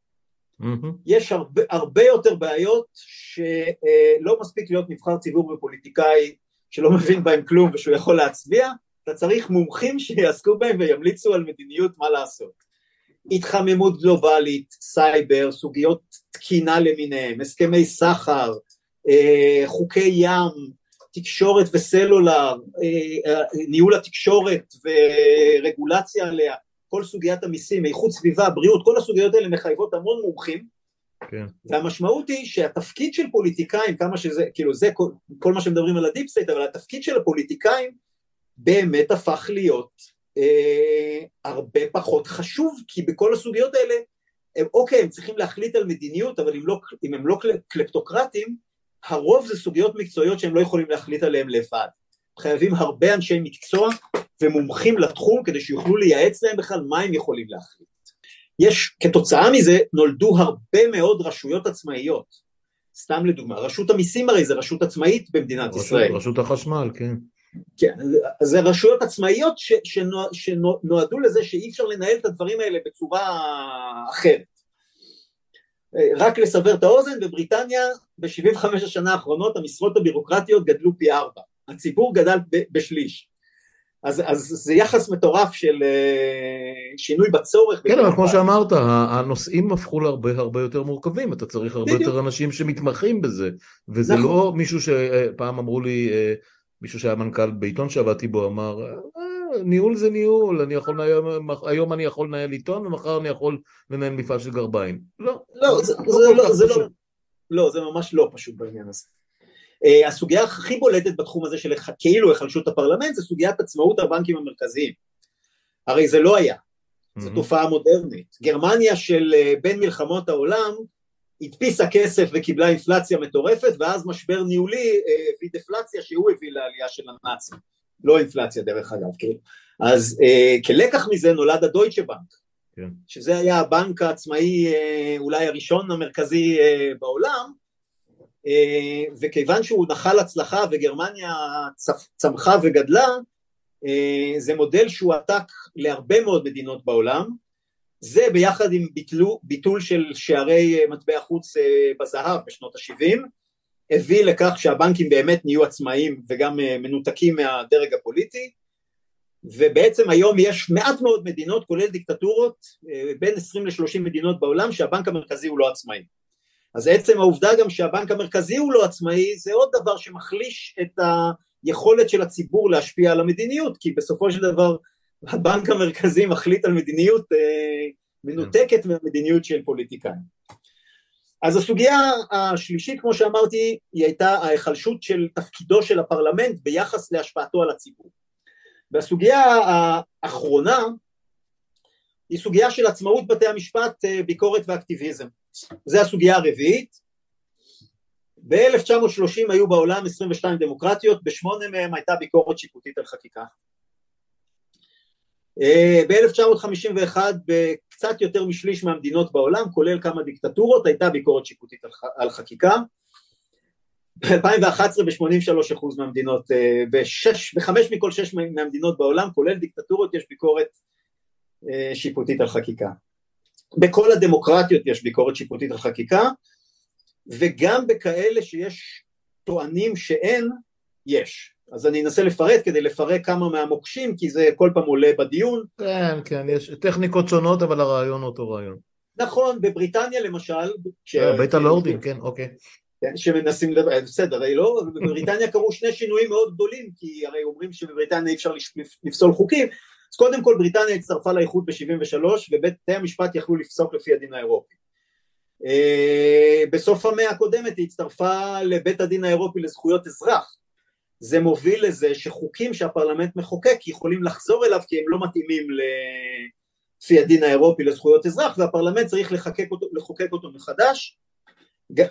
Mm-hmm. יש הרבה, הרבה יותר בעיות שלא מספיק להיות נבחר ציבור ופוליטיקאי שלא מבין בהם כלום ושהוא יכול להצביע, אתה צריך מומחים שיעסקו בהם וימליצו על מדיניות מה לעשות. התחממות גלובלית, סייבר, סוגיות תקינה למיניהם, הסכמי סחר, אה, חוקי ים, תקשורת וסלולר, אה, ניהול התקשורת ורגולציה עליה, כל סוגיית המיסים, איכות סביבה, בריאות, כל הסוגיות האלה מחייבות המון מומחים, כן. והמשמעות היא שהתפקיד של פוליטיקאים, כמה שזה, כאילו זה כל, כל מה שמדברים על ה deep state, אבל התפקיד של הפוליטיקאים באמת הפך להיות אה, הרבה פחות חשוב, כי בכל הסוגיות האלה, הם, אוקיי, הם צריכים להחליט על מדיניות, אבל אם, לא, אם הם לא קלפטוקרטים, הרוב זה סוגיות מקצועיות שהם לא יכולים להחליט עליהן לבד. חייבים הרבה אנשי מקצוע ומומחים לתחום כדי שיוכלו לייעץ להם בכלל מה הם יכולים להחליט. יש, כתוצאה מזה נולדו הרבה מאוד רשויות עצמאיות. סתם לדוגמה, רשות המיסים הרי זה רשות עצמאית במדינת רשות, ישראל. רשות החשמל, כן. כן, זה רשויות עצמאיות ש, שנוע, שנועדו לזה שאי אפשר לנהל את הדברים האלה בצורה אחרת. רק לסבר את האוזן, בבריטניה ב-75 השנה האחרונות המשרות הבירוקרטיות גדלו פי ארבע, הציבור גדל בשליש. אז, אז זה יחס מטורף של uh, שינוי בצורך. כן, אבל כמו שאמרת, הנושאים הפכו להרבה הרבה יותר מורכבים, אתה צריך הרבה יותר אנשים שמתמחים בזה, וזה נכון. לא מישהו שפעם אמרו לי, אה, מישהו שהיה מנכ"ל בעיתון שעבדתי בו, אמר, אה, ניהול זה ניהול, אני יכול, היום, היום אני יכול לנהל עיתון ומחר אני יכול לנהל מפעל של גרביים. לא, לא, זה, לא, זה, לא, זה לא, לא, זה ממש לא פשוט בעניין הזה. Uh, הסוגיה הכי בולטת בתחום הזה של כאילו היחלשות הפרלמנט זה סוגיית עצמאות הבנקים המרכזיים. הרי זה לא היה, זו mm-hmm. תופעה מודרנית. גרמניה של אה, בין מלחמות העולם הדפיסה כסף וקיבלה אינפלציה מטורפת ואז משבר ניהולי אה, הביא דפלציה שהוא הביא לעלייה של הנאצים, לא אינפלציה דרך אגב, כן? אז אה, כלקח מזה נולד הדויטשה בנק, כן. שזה היה הבנק העצמאי אה, אולי הראשון המרכזי אה, בעולם, אה, וכיוון שהוא נחל הצלחה וגרמניה צמחה וגדלה, אה, זה מודל שהועתק להרבה מאוד מדינות בעולם, זה ביחד עם ביטלו, ביטול של שערי אה, מטבע חוץ אה, בזהב בשנות ה-70 הביא לכך שהבנקים באמת נהיו עצמאיים וגם אה, מנותקים מהדרג הפוליטי. ובעצם היום יש מעט מאוד מדינות כולל דיקטטורות בין 20 ל-30 מדינות בעולם שהבנק המרכזי הוא לא עצמאי אז עצם העובדה גם שהבנק המרכזי הוא לא עצמאי זה עוד דבר שמחליש את היכולת של הציבור להשפיע על המדיניות כי בסופו של דבר הבנק המרכזי מחליט על מדיניות אה, מנותקת. מהמדיניות של פוליטיקאים. אז הסוגיה השלישית כמו שאמרתי היא הייתה ההיחלשות של תפקידו של הפרלמנט ביחס להשפעתו על הציבור. והסוגיה האחרונה היא סוגיה של עצמאות בתי המשפט, אה, ביקורת ואקטיביזם. זו הסוגיה הרביעית. ב-1930 היו בעולם 22 דמוקרטיות, בשמונה מהן הייתה ביקורת שיפוטית על חקיקה. אה, ב-1951 בקצת יותר משליש מהמדינות בעולם, כולל כמה דיקטטורות, הייתה ביקורת שיפוטית על חקיקה. ב-2011 ב-83% מהמדינות, אה, בחמש מכל שש מהמדינות בעולם, כולל דיקטטורות, יש ביקורת אה, שיפוטית על חקיקה. בכל הדמוקרטיות יש ביקורת שיפוטית על חקיקה, וגם בכאלה שיש טוענים שאין, יש. אז אני אנסה לפרט כדי לפרק כמה מהמוקשים, כי זה כל פעם עולה בדיון. כן, כן, יש טכניקות שונות, אבל הרעיון אותו רעיון. נכון, בבריטניה למשל... ש... אה, בית הלורדים, כן, אוקיי. כן, שמנסים, לדבר, בסדר, הרי לא, בבריטניה קרו שני שינויים מאוד גדולים, כי הרי אומרים שבבריטניה אי אפשר לפסול חוקים, אז קודם כל בריטניה הצטרפה לאיחוד ב-73 ובתי המשפט יכלו לפסוק לפי הדין האירופי. אה, בסוף המאה הקודמת היא הצטרפה לבית הדין האירופי לזכויות אזרח, זה מוביל לזה שחוקים שהפרלמנט מחוקק יכולים לחזור אליו כי הם לא מתאימים לפי הדין האירופי לזכויות אזרח והפרלמנט צריך לחוקק אותו, לחוקק אותו מחדש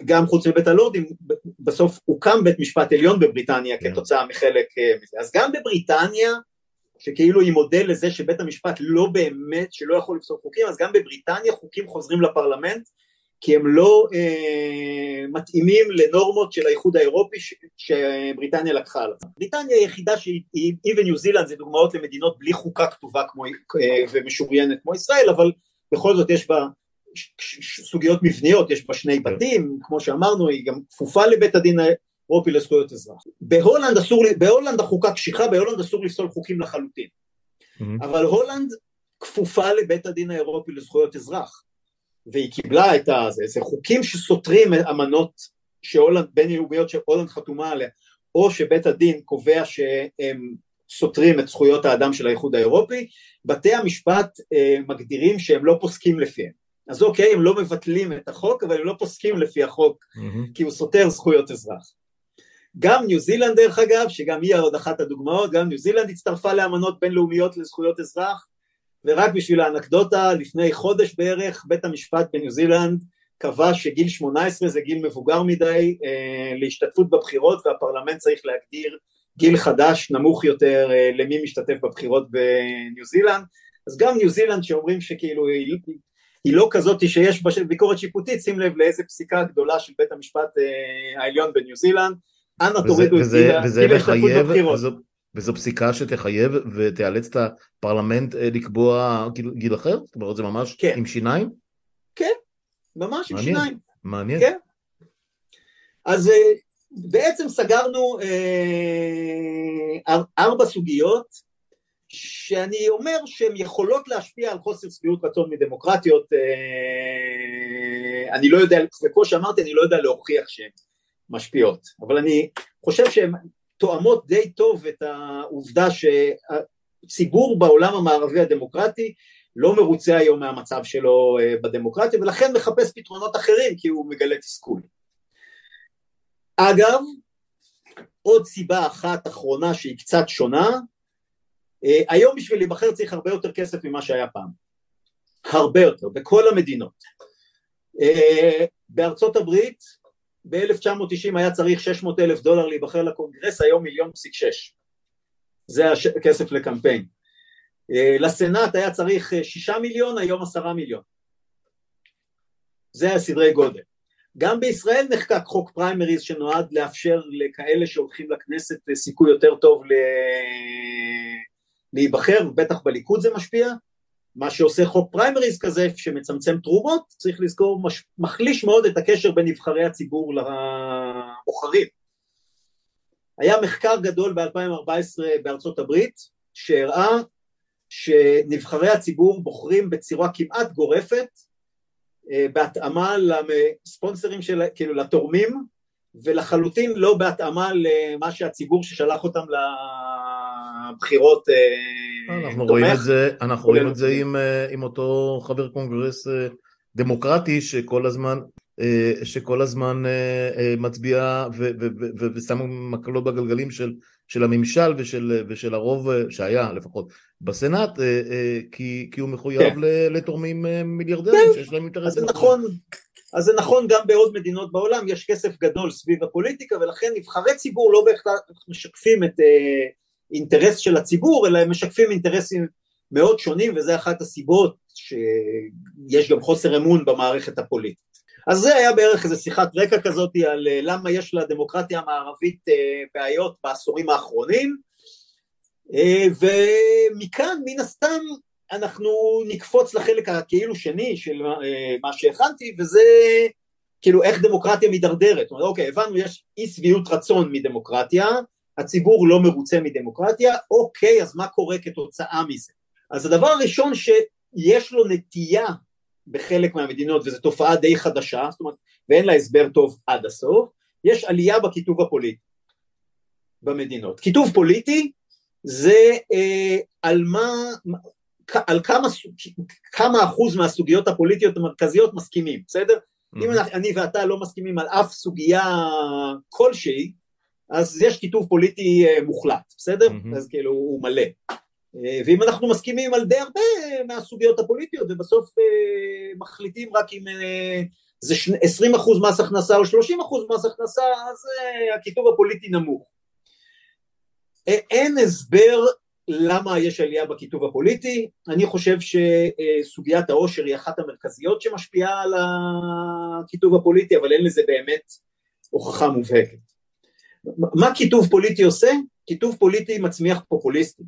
גם חוץ מבית הלורדים בסוף הוקם בית משפט עליון בבריטניה. כתוצאה מחלק אה, מזה אז גם בבריטניה שכאילו היא מודל לזה שבית המשפט לא באמת שלא יכול לפסוק חוקים אז גם בבריטניה חוקים חוזרים לפרלמנט כי הם לא אה, מתאימים לנורמות של האיחוד האירופי ש, שבריטניה לקחה על עצמה. בריטניה היחידה שהיא, היא וניו זילנד זה דוגמאות למדינות בלי חוקה כתובה כמו, אה, ומשוריינת כמו ישראל, אבל בכל זאת יש בה סוגיות מבניות, יש בה שני בתים, כמו שאמרנו, היא גם כפופה לבית הדין האירופי לזכויות אזרח. בהולנד, אסור, בהולנד החוקה קשיחה, בהולנד אסור לפסול חוקים לחלוטין. Mm-hmm. אבל הולנד כפופה לבית הדין האירופי לזכויות אזרח. והיא קיבלה את הזה, זה חוקים שסותרים אמנות שהולנד, בינלאומיות שהולנד חתומה עליה, או שבית הדין קובע שהם סותרים את זכויות האדם של האיחוד האירופי, בתי המשפט אה, מגדירים שהם לא פוסקים לפיהם. אז אוקיי, הם לא מבטלים את החוק, אבל הם לא פוסקים לפי החוק, mm-hmm. כי הוא סותר זכויות אזרח. גם ניו זילנד דרך אגב, שגם היא עוד אחת הדוגמאות, גם ניו זילנד הצטרפה לאמנות בינלאומיות לזכויות אזרח, ורק בשביל האנקדוטה, לפני חודש בערך בית המשפט בניו זילנד קבע שגיל 18 זה גיל מבוגר מדי אה, להשתתפות בבחירות והפרלמנט צריך להגדיר גיל חדש נמוך יותר אה, למי משתתף בבחירות בניו זילנד. אז גם ניו זילנד שאומרים שכאילו היא, היא לא כזאת שיש בה ביקורת שיפוטית שים לב לאיזה פסיקה גדולה של בית המשפט אה, העליון בניו זילנד אנא תורידו את גיל ההשתתפות בבחירות וזו פסיקה שתחייב ותאלץ את הפרלמנט אה, לקבוע גיל, גיל אחר? זאת אומרת זה ממש כן. עם שיניים? כן, ממש מעניין, עם שיניים. מעניין. כן. אז אה, בעצם סגרנו אה, ארבע סוגיות שאני אומר שהן יכולות להשפיע על חוסר שביעות רצון מדמוקרטיות, אה, אני לא יודע, וכמו שאמרתי אני לא יודע להוכיח שהן משפיעות, אבל אני חושב שהן תואמות די טוב את העובדה שהציבור בעולם המערבי הדמוקרטי לא מרוצה היום מהמצב שלו אה, בדמוקרטיה ולכן מחפש פתרונות אחרים כי הוא מגלה תסכול. אגב, עוד סיבה אחת אחרונה שהיא קצת שונה, אה, היום בשביל להיבחר צריך הרבה יותר כסף ממה שהיה פעם, הרבה יותר, בכל המדינות. אה, בארצות הברית ב-1990 היה צריך 600 אלף דולר להיבחר לקונגרס, היום מיליון פסיק שש. זה הכסף לקמפיין. אה, לסנאט היה צריך שישה מיליון, היום עשרה מיליון. זה הסדרי גודל. גם בישראל נחקק חוק פריימריז שנועד לאפשר לכאלה שהולכים לכנסת סיכוי יותר טוב להיבחר, בטח בליכוד זה משפיע, מה שעושה חוק פריימריז כזה שמצמצם תרומות, צריך לזכור, מש, מחליש מאוד את הקשר בין נבחרי הציבור לבוחרים. היה מחקר גדול ב-2014 בארצות הברית שהראה שנבחרי הציבור בוחרים בצורה כמעט גורפת אה, בהתאמה לספונסרים של, כאילו לתורמים ולחלוטין לא בהתאמה למה שהציבור ששלח אותם לבחירות אה, אנחנו רואים את זה, אנחנו רואים את זה עם, אה, עם אותו חבר קונגרס דמוקרטי שכל הזמן שכל הזמן מצביע ושם מקלות בגלגלים של, של הממשל ושל, ושל הרוב שהיה לפחות בסנאט כי, כי הוא מחויב כן. לתורמים מיליארדרים כן. שיש להם אינטרס. נכון, אז זה נכון גם בעוד מדינות בעולם, יש כסף גדול סביב הפוליטיקה ולכן נבחרי ציבור לא בהכרח משקפים את אה, אינטרס של הציבור, אלא הם משקפים אינטרסים מאוד שונים וזה אחת הסיבות שיש גם חוסר אמון במערכת הפוליטית. אז זה היה בערך איזה שיחת רקע כזאת על אה, למה יש לדמוקרטיה המערבית אה, בעיות בעשורים האחרונים אה, ומכאן מן הסתם אנחנו נקפוץ לחלק הכאילו שני של מה שהכנתי וזה כאילו איך דמוקרטיה מידרדרת, אומרת, אוקיי הבנו יש אי שביעות רצון מדמוקרטיה, הציבור לא מרוצה מדמוקרטיה, אוקיי אז מה קורה כתוצאה מזה? אז הדבר הראשון שיש לו נטייה בחלק מהמדינות וזו תופעה די חדשה, זאת אומרת ואין לה הסבר טוב עד הסוף, יש עלייה בכיתוב הפוליטי במדינות. כיתוב פוליטי זה אה, על מה, על כמה, כמה אחוז מהסוגיות הפוליטיות המרכזיות מסכימים, בסדר? Mm-hmm. אם אני ואתה לא מסכימים על אף סוגיה כלשהי, אז יש כיתוב פוליטי אה, מוחלט, בסדר? Mm-hmm. אז כאילו הוא מלא. אה, ואם אנחנו מסכימים על די הרבה מהסוגיות הפוליטיות ובסוף אה, מחליטים רק אם זה 20% אחוז מס הכנסה או 30% אחוז מס הכנסה, אז הכיתוב הפוליטי נמוך. אין הסבר למה יש עלייה בכיתוב הפוליטי, אני חושב שסוגיית העושר היא אחת המרכזיות שמשפיעה על הכיתוב הפוליטי, אבל אין לזה באמת הוכחה מובהקת. מה כיתוב פוליטי עושה? כיתוב פוליטי מצמיח פופוליסטים.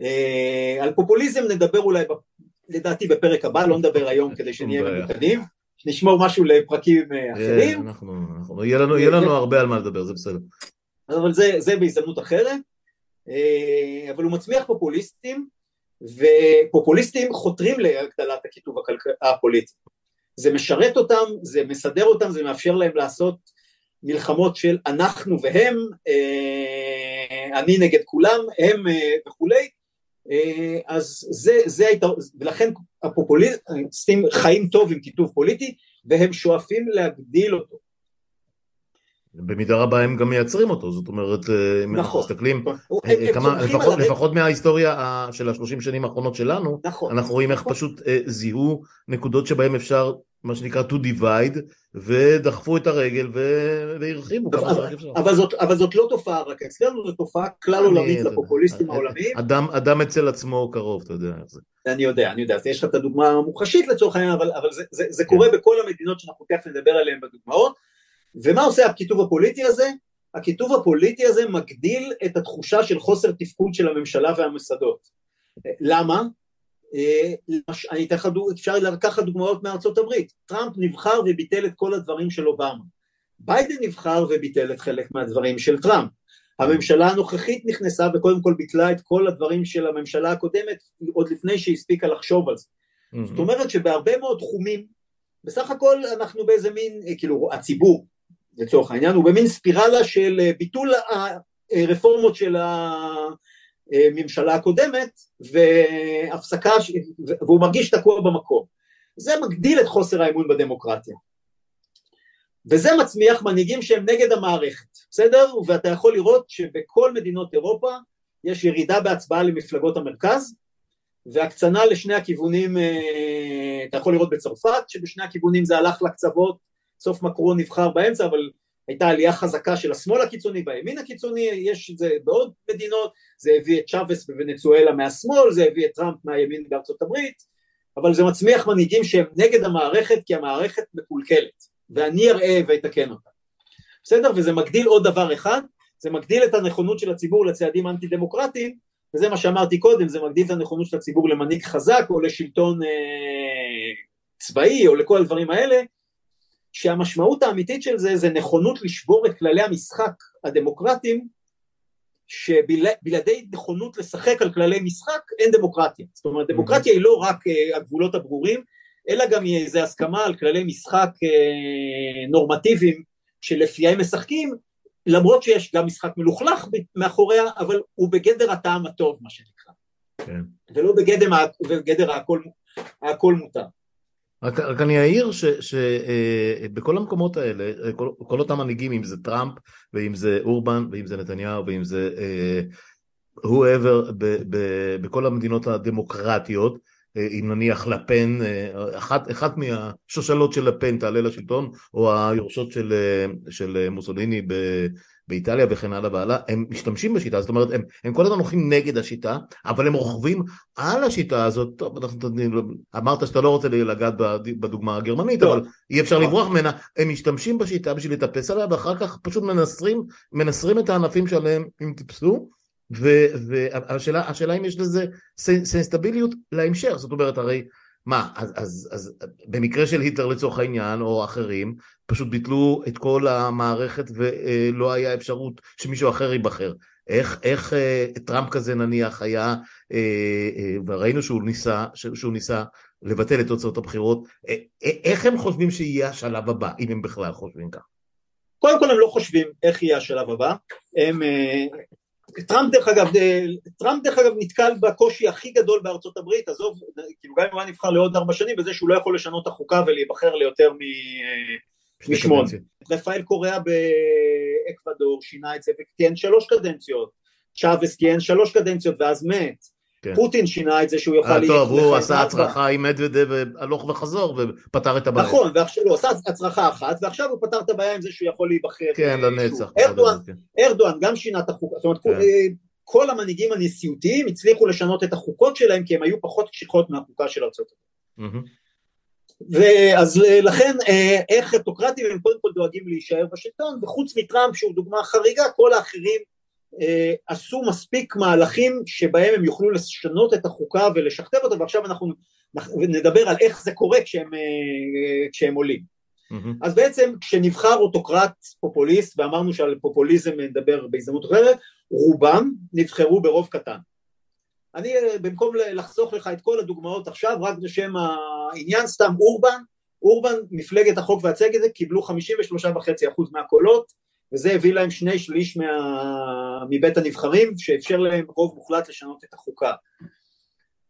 אה, על פופוליזם נדבר אולי, לדעתי בפרק הבא, לא נדבר היום כדי שנהיה ממוקדים, נשמור משהו לפרקים אה, אחרים. יהיה לנו הרבה על מה לדבר, זה בסדר. אבל זה בהזדמנות אחרת. אה, אבל הוא מצמיח פופוליסטים ופופוליסטים חותרים להגדלת הכיתוב הפוליטי. זה משרת אותם, זה מסדר אותם, זה מאפשר להם לעשות מלחמות של אנחנו והם, אה, אני נגד כולם, הם אה, וכולי, אז זה, זה היתר... ולכן הפופוליסטים חיים טוב עם כיתוב פוליטי והם שואפים להגדיל אותו. במידה רבה הם גם מייצרים אותו, זאת אומרת, אה, אם אנחנו נכון. מסתכלים, נכון. אה, כמה, לפחות, לפחות מההיסטוריה של השלושים שנים האחרונות שלנו, נכון, אנחנו רואים איך פשוט אה, זיהו נקודות שבהם אפשר, מה שנקרא to divide, ודחפו את הרגל והרחיבו כמה שרק אפשר. אבל זאת, אבל זאת לא תופעה רק אצלנו, זו תופעה כלל עולמית לפופוליסטים העולמיים. אדם, אדם אצל עצמו קרוב, אתה יודע איך זה. אני יודע, אני יודע, יש לך את הדוגמה המוחשית לצורך העניין, אבל, אבל זה, זה, זה קורה כן. בכל המדינות שאנחנו תכף נדבר עליהן בדוגמאות. ומה עושה הכיתוב הפוליטי הזה? הכיתוב הפוליטי הזה מגדיל את התחושה של חוסר תפקוד של הממשלה והמוסדות. למה? אה, אני אתן לך, אפשר לקחת דוגמאות מארצות הברית. טראמפ נבחר וביטל את כל הדברים של אובמה. ביידן נבחר וביטל את חלק מהדברים של טראמפ. הממשלה הנוכחית נכנסה וקודם כל ביטלה את כל הדברים של הממשלה הקודמת עוד לפני שהיא הספיקה לחשוב על זה. Mm-hmm. זאת אומרת שבהרבה מאוד תחומים בסך הכל אנחנו באיזה מין, אה, כאילו הציבור לצורך העניין, הוא במין ספירלה של אה, ביטול הרפורמות של הממשלה הקודמת והפסקה, והוא מרגיש תקוע במקום. זה מגדיל את חוסר האמון בדמוקרטיה. וזה מצמיח מנהיגים שהם נגד המערכת, בסדר? ואתה יכול לראות שבכל מדינות אירופה יש ירידה בהצבעה למפלגות המרכז והקצנה לשני הכיוונים, אתה יכול לראות בצרפת שבשני הכיוונים זה הלך לקצוות, סוף מקרון נבחר באמצע אבל הייתה עלייה חזקה של השמאל הקיצוני והימין הקיצוני, יש את זה בעוד מדינות, זה הביא את צ'אבס בוונצואלה מהשמאל, זה הביא את טראמפ מהימין בארצות הברית, אבל זה מצמיח מנהיגים שהם נגד המערכת כי המערכת מקולקלת, ואני אראה ואתקן אותה. בסדר? וזה מגדיל עוד דבר אחד, זה מגדיל את הנכונות של הציבור לצעדים אנטי דמוקרטיים, וזה מה שאמרתי קודם, זה מגדיל את הנכונות של הציבור למנהיג חזק או לשלטון אה, צבאי או לכל הדברים האלה, שהמשמעות האמיתית של זה זה נכונות לשבור את כללי המשחק הדמוקרטיים שבלעדי נכונות לשחק על כללי משחק אין דמוקרטיה. זאת אומרת דמוקרטיה היא לא רק uh, הגבולות הברורים אלא גם היא איזו הסכמה על כללי משחק uh, נורמטיביים שלפיהם משחקים למרות שיש גם משחק מלוכלך מאחוריה אבל הוא בגדר הטעם הטוב מה שנקרא. כן. ולא בגדר, בגדר הכל, הכל מותר רק, רק אני אעיר שבכל אה, המקומות האלה, כל, כל אותם מנהיגים, אם זה טראמפ, ואם זה אורבן, ואם זה נתניהו, ואם זה uh, whoever, ב, ב, בכל המדינות הדמוקרטיות, uh, אם נניח לפן, uh, אחת, אחת מהשושלות של לפן תעלה לשלטון, או היורשות של, uh, של מוסוליני באיטליה וכן הלאה והלאה, הם משתמשים בשיטה, זאת אומרת, הם, הם כל הזמן הולכים נגד השיטה, אבל הם רוכבים על השיטה הזאת, טוב, אנחנו, אמרת שאתה לא רוצה לגעת בדוגמה הגרמנית, טוב. אבל אי אפשר לברוח ממנה, הם משתמשים בשיטה בשביל לטפס עליה, ואחר כך פשוט מנסרים, מנסרים את הענפים שעליהם הם טיפסו, והשאלה אם יש לזה סנסטביליות להמשך, זאת אומרת, הרי מה, אז, אז, אז במקרה של היטלר לצורך העניין, או אחרים, פשוט ביטלו את כל המערכת ולא היה אפשרות שמישהו אחר ייבחר. איך, איך אה, טראמפ כזה נניח היה, אה, אה, וראינו שהוא ניסה, שהוא ניסה לבטל את תוצאות הבחירות, איך הם חושבים שיהיה השלב הבא, אם הם בכלל חושבים כך? קודם כל הם לא חושבים איך יהיה השלב הבא, הם טראמפ דרך אגב, טראמפ דרך אגב נתקל בקושי הכי גדול בארצות הברית, עזוב, כאילו גם אם הוא היה נבחר לעוד ארבע שנים, בזה שהוא לא יכול לשנות את החוקה ולהיבחר ליותר משמונה. רפאל קוריאה באקוודור שינה את זה וכיהן שלוש קדנציות, צ'אבס כיהן שלוש קדנציות ואז מת. כן. פוטין שינה את זה שהוא יוכל... אה, טוב, הוא עשה הצרחה עם מדוודב הלוך וחזור ופתר את הבעיה. נכון, ועכשיו הוא עשה הצרחה אחת, ועכשיו הוא פתר את הבעיה עם זה שהוא יכול להיבחר. כן, לנצח. ארדואן, כן. ארדואן גם שינה את החוקה, זאת אומרת, כן. כל המנהיגים הנשיאותיים הצליחו לשנות את החוקות שלהם כי הם היו פחות קשיחות מהחוקה של ארצות הברית. ואז לכן איך אוטוקרטים הם קודם כל דואגים להישאר בשלטון וחוץ מטראמפ שהוא דוגמה חריגה כל האחרים אה, עשו מספיק מהלכים שבהם הם יוכלו לשנות את החוקה ולשכתב אותה ועכשיו אנחנו נדבר על איך זה קורה כשהם, אה, כשהם עולים. Mm-hmm. אז בעצם כשנבחר אוטוקרט פופוליסט ואמרנו שעל פופוליזם נדבר בהזדמנות אחרת, רובם נבחרו ברוב קטן. אני אה, במקום לחסוך לך את כל הדוגמאות עכשיו רק בשם העניין סתם אורבן, אורבן מפלגת החוק והצדק קיבלו 53.5% מהקולות וזה הביא להם שני שליש מה... מבית הנבחרים שאפשר להם רוב מוחלט לשנות את החוקה.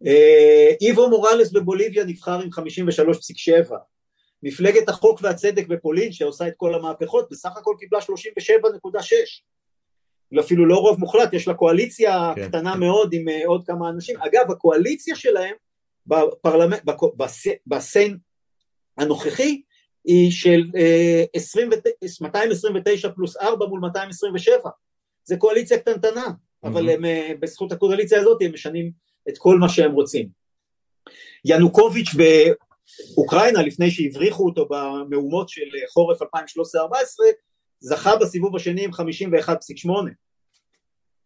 אה, איבו מוראלס בבוליביה נבחר עם 53.7 מפלגת החוק והצדק בפולין שעושה את כל המהפכות בסך הכל קיבלה 37.6 אפילו לא רוב מוחלט, יש לה קואליציה כן. קטנה מאוד עם אה, עוד כמה אנשים. אגב, הקואליציה שלהם בפרלמנט, בסיין הנוכחי היא של 20, אה, 229 פלוס 4 מול 227, זה קואליציה קטנטנה, אבל הם, אה, בזכות הקואליציה הזאת הם משנים את כל מה שהם רוצים. ינוקוביץ' באוקראינה, לפני שהבריחו אותו במהומות של חורף 2013-2014, זכה בסיבוב השני עם 51.8.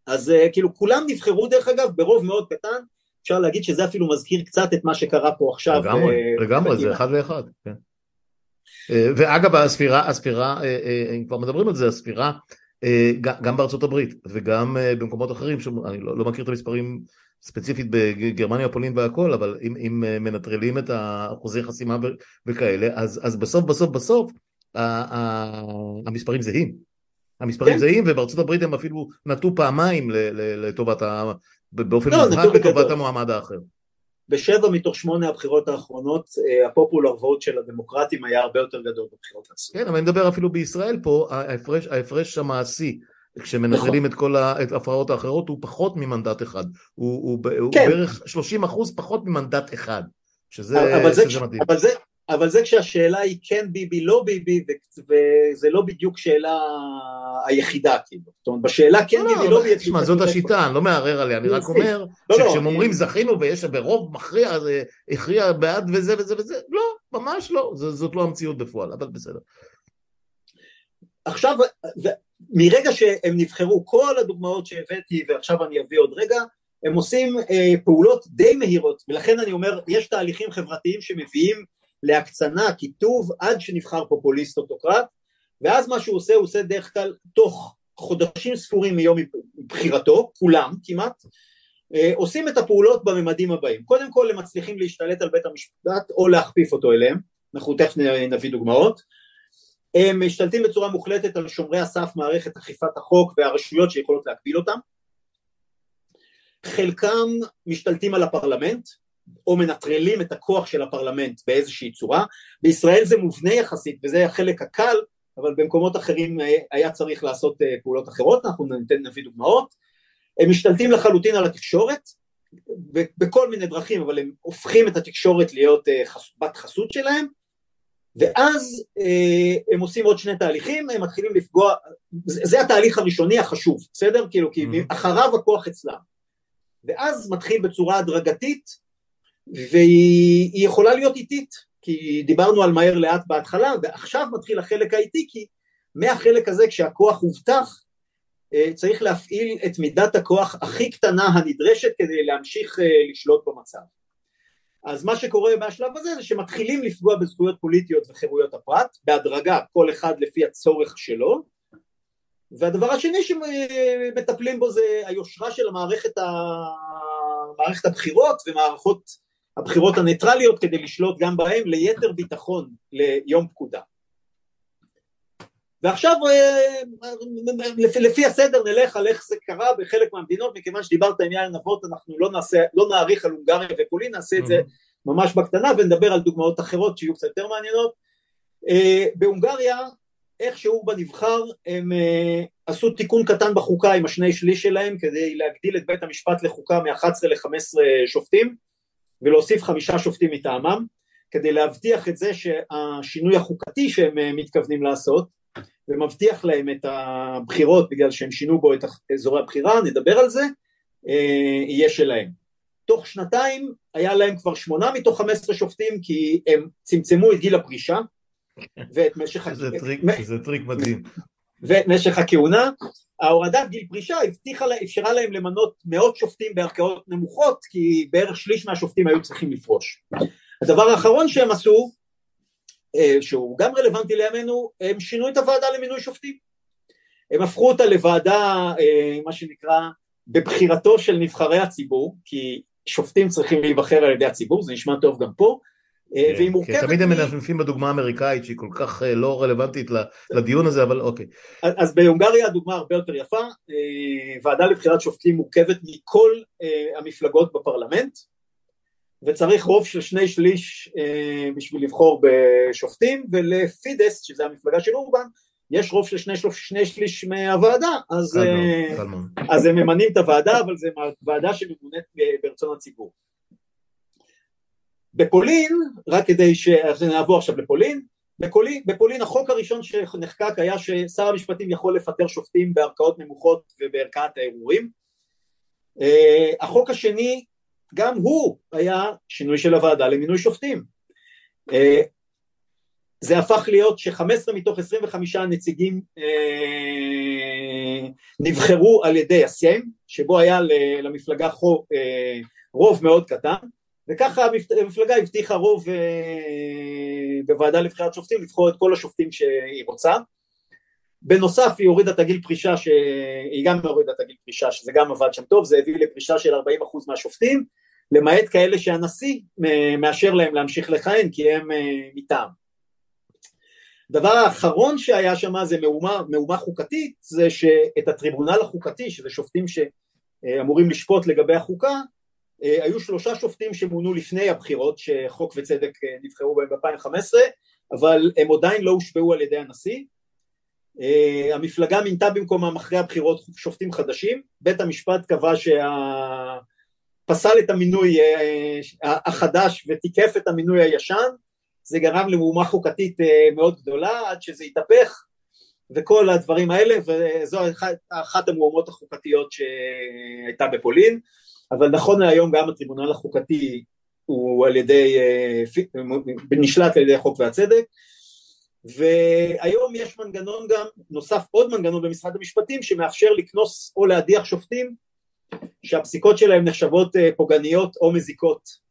אז אה, כאילו כולם נבחרו דרך אגב ברוב מאוד קטן, אפשר להגיד שזה אפילו מזכיר קצת את מה שקרה פה עכשיו. לגמרי, לגמרי, זה אחד לאחד, כן. אה, ואגב הספירה, הספירה, אה, אה, אם כבר מדברים על זה, הספירה גם בארצות הברית וגם במקומות אחרים, אני לא, לא מכיר את המספרים ספציפית בגרמניה, פולין והכל, אבל אם, אם מנטרלים את אחוזי חסימה וכאלה, אז, אז בסוף בסוף בסוף המספרים זהים. המספרים כן. זהים ובארצות הברית הם אפילו נטו פעמיים לטובת. באופן לא, מובהק לטובת המועמד האחר. בשבע מתוך שמונה הבחירות האחרונות אה, הפופולר ווט של הדמוקרטים היה הרבה יותר גדול בבחירות האחרונות. כן, אבל אני מדבר אפילו בישראל פה, ההפרש, ההפרש המעשי כשמנטרלים את כל ההפרעות האחרות, הוא פחות ממנדט אחד. הוא, הוא, הוא כן. בערך 30 אחוז פחות ממנדט אחד, שזה, אבל שזה זה, מדהים. אבל זה, אבל זה כשהשאלה היא כן ביבי, לא ביבי, וזה לא בדיוק שאלה היחידה, כאילו. זאת אומרת, בשאלה כן לא, ביבי, לא ביבי... תשמע, זאת השיטה, אני לא מערער עליה, אני רק אומר, לא, לא, שכשהם אומרים זכינו ויש ברוב מכריע, זה הכריע בעד וזה וזה וזה, לא, ממש לא, זאת לא המציאות בפועל, אבל בסדר. עכשיו, מרגע שהם נבחרו, כל הדוגמאות שהבאתי, ועכשיו אני אביא עוד רגע, הם עושים אה, פעולות די מהירות, ולכן אני אומר, יש תהליכים חברתיים שמביאים להקצנה, קיטוב, עד שנבחר פופוליסט אוטוקרט, ואז מה שהוא עושה, הוא עושה דרך כלל תוך חודשים ספורים מיום בחירתו, כולם כמעט, אה, עושים את הפעולות בממדים הבאים. קודם כל הם מצליחים להשתלט על בית המשפט או להכפיף אותו אליהם, אנחנו תכף נביא דוגמאות. הם משתלטים בצורה מוחלטת על שומרי הסף מערכת אכיפת החוק והרשויות שיכולות להקביל אותם. חלקם משתלטים על הפרלמנט, או מנטרלים את הכוח של הפרלמנט באיזושהי צורה. בישראל זה מובנה יחסית וזה החלק הקל, אבל במקומות אחרים היה צריך לעשות אה, פעולות אחרות, אנחנו ניתן נביא דוגמאות. הם משתלטים לחלוטין על התקשורת, בכל מיני דרכים, אבל הם הופכים את התקשורת להיות אה, בת חסות שלהם, ואז אה, הם עושים עוד שני תהליכים, הם מתחילים לפגוע, זה התהליך הראשוני החשוב, בסדר? כאילו, כי mm-hmm. אחריו הכוח אצלם. ואז מתחיל בצורה הדרגתית והיא יכולה להיות איטית, כי דיברנו על מהר לאט בהתחלה, ועכשיו מתחיל החלק האיטי, כי מהחלק הזה כשהכוח הובטח, אה, צריך להפעיל את מידת הכוח הכי קטנה הנדרשת כדי להמשיך אה, לשלוט במצב. אז מה שקורה מהשלב הזה זה שמתחילים לפגוע בזכויות פוליטיות וחירויות הפרט, בהדרגה כל אחד לפי הצורך שלו, והדבר השני שמטפלים בו זה היושרה של המערכת, ה... מערכת הבחירות ומערכות הבחירות הניטרליות כדי לשלוט גם בהם ליתר ביטחון ליום פקודה. ועכשיו אה, לפי, לפי הסדר נלך על איך זה קרה בחלק מהמדינות מכיוון שדיברת עם יאיר נבות אנחנו לא, נעשה, לא נאריך על הונגריה ופולין נעשה את זה ממש בקטנה ונדבר על דוגמאות אחרות שיהיו קצת יותר מעניינות. אה, בהונגריה איך שהוא בנבחר הם uh, עשו תיקון קטן בחוקה עם השני שליש שלהם כדי להגדיל את בית המשפט לחוקה מ-11 ל-15 שופטים ולהוסיף חמישה שופטים מטעמם כדי להבטיח את זה שהשינוי החוקתי שהם uh, מתכוונים לעשות ומבטיח להם את הבחירות בגלל שהם שינו בו את אזורי הבחירה, נדבר על זה, uh, יהיה שלהם. תוך שנתיים היה להם כבר שמונה מתוך חמש עשרה שופטים כי הם צמצמו את גיל הפרישה ואת משך... זה טריק מדהים. ואת משך הכהונה. ההורדת גיל פרישה הבטיחה, אפשרה להם למנות מאות שופטים בערכאות נמוכות, כי בערך שליש מהשופטים היו צריכים לפרוש. הדבר האחרון שהם עשו, אה, שהוא גם רלוונטי לימינו, הם שינו את הוועדה למינוי שופטים. הם הפכו אותה לוועדה, אה, מה שנקרא, בבחירתו של נבחרי הציבור, כי שופטים צריכים להיבחר על ידי הציבור, זה נשמע טוב גם פה, והיא מורכבת... כי תמיד הם מנפנפים בדוגמה האמריקאית שהיא כל כך אה, לא רלוונטית לדיון הזה, אבל אוקיי. אז בהונגריה הדוגמה הרבה יותר יפה, אה, ועדה לבחירת שופטים מורכבת מכל המפלגות בפרלמנט, וצריך רוב של שני שליש בשביל לבחור בשופטים, ולפידס, שזה המפלגה של אורבן, יש רוב של שני, שני שליש מהוועדה, אז, אז הם ממנים את הוועדה, אבל זו ועדה שממונית ברצון הציבור. בפולין, רק כדי שנעבור עכשיו לפולין, בפולין, בפולין החוק הראשון שנחקק היה ששר המשפטים יכול לפטר שופטים בערכאות נמוכות ובערכאת הערעורים. Uh, החוק השני, גם הוא היה שינוי של הוועדה למינוי שופטים. Uh, זה הפך להיות ש-15 מתוך 25 נציגים uh, נבחרו על ידי הסיים, שבו היה למפלגה uh, רוב מאוד קטן, וככה המפלגה הבטיחה רוב אה, בוועדה לבחירת שופטים לבחור את כל השופטים שהיא רוצה. בנוסף היא הורידה את הגיל פרישה, שהיא גם הורידה את הגיל פרישה, שזה גם עבד שם טוב, זה הביא לפרישה של 40% מהשופטים, למעט כאלה שהנשיא מאשר להם להמשיך לכהן כי הם אה, מטעם. דבר האחרון שהיה שם זה מהומה, מהומה חוקתית, זה שאת הטריבונל החוקתי, שזה שופטים שאמורים לשפוט לגבי החוקה, אה, היו שלושה שופטים שמונו לפני הבחירות שחוק וצדק אה, נבחרו בהם ב-2015 אבל הם עדיין לא הושפעו על ידי הנשיא. אה, המפלגה מינתה במקומם אחרי הבחירות שופטים חדשים, בית המשפט קבע שה... פסל את המינוי אה, החדש ותיקף את המינוי הישן, זה גרם למהומה חוקתית אה, מאוד גדולה עד שזה התהפך וכל הדברים האלה וזו אחת המהומות החוקתיות שהייתה בפולין אבל נכון להיום גם הטריבונל החוקתי הוא על ידי, נשלט על ידי החוק והצדק והיום יש מנגנון גם, נוסף עוד מנגנון במשרד המשפטים שמאפשר לקנוס או להדיח שופטים שהפסיקות שלהם נחשבות אה, פוגעניות או מזיקות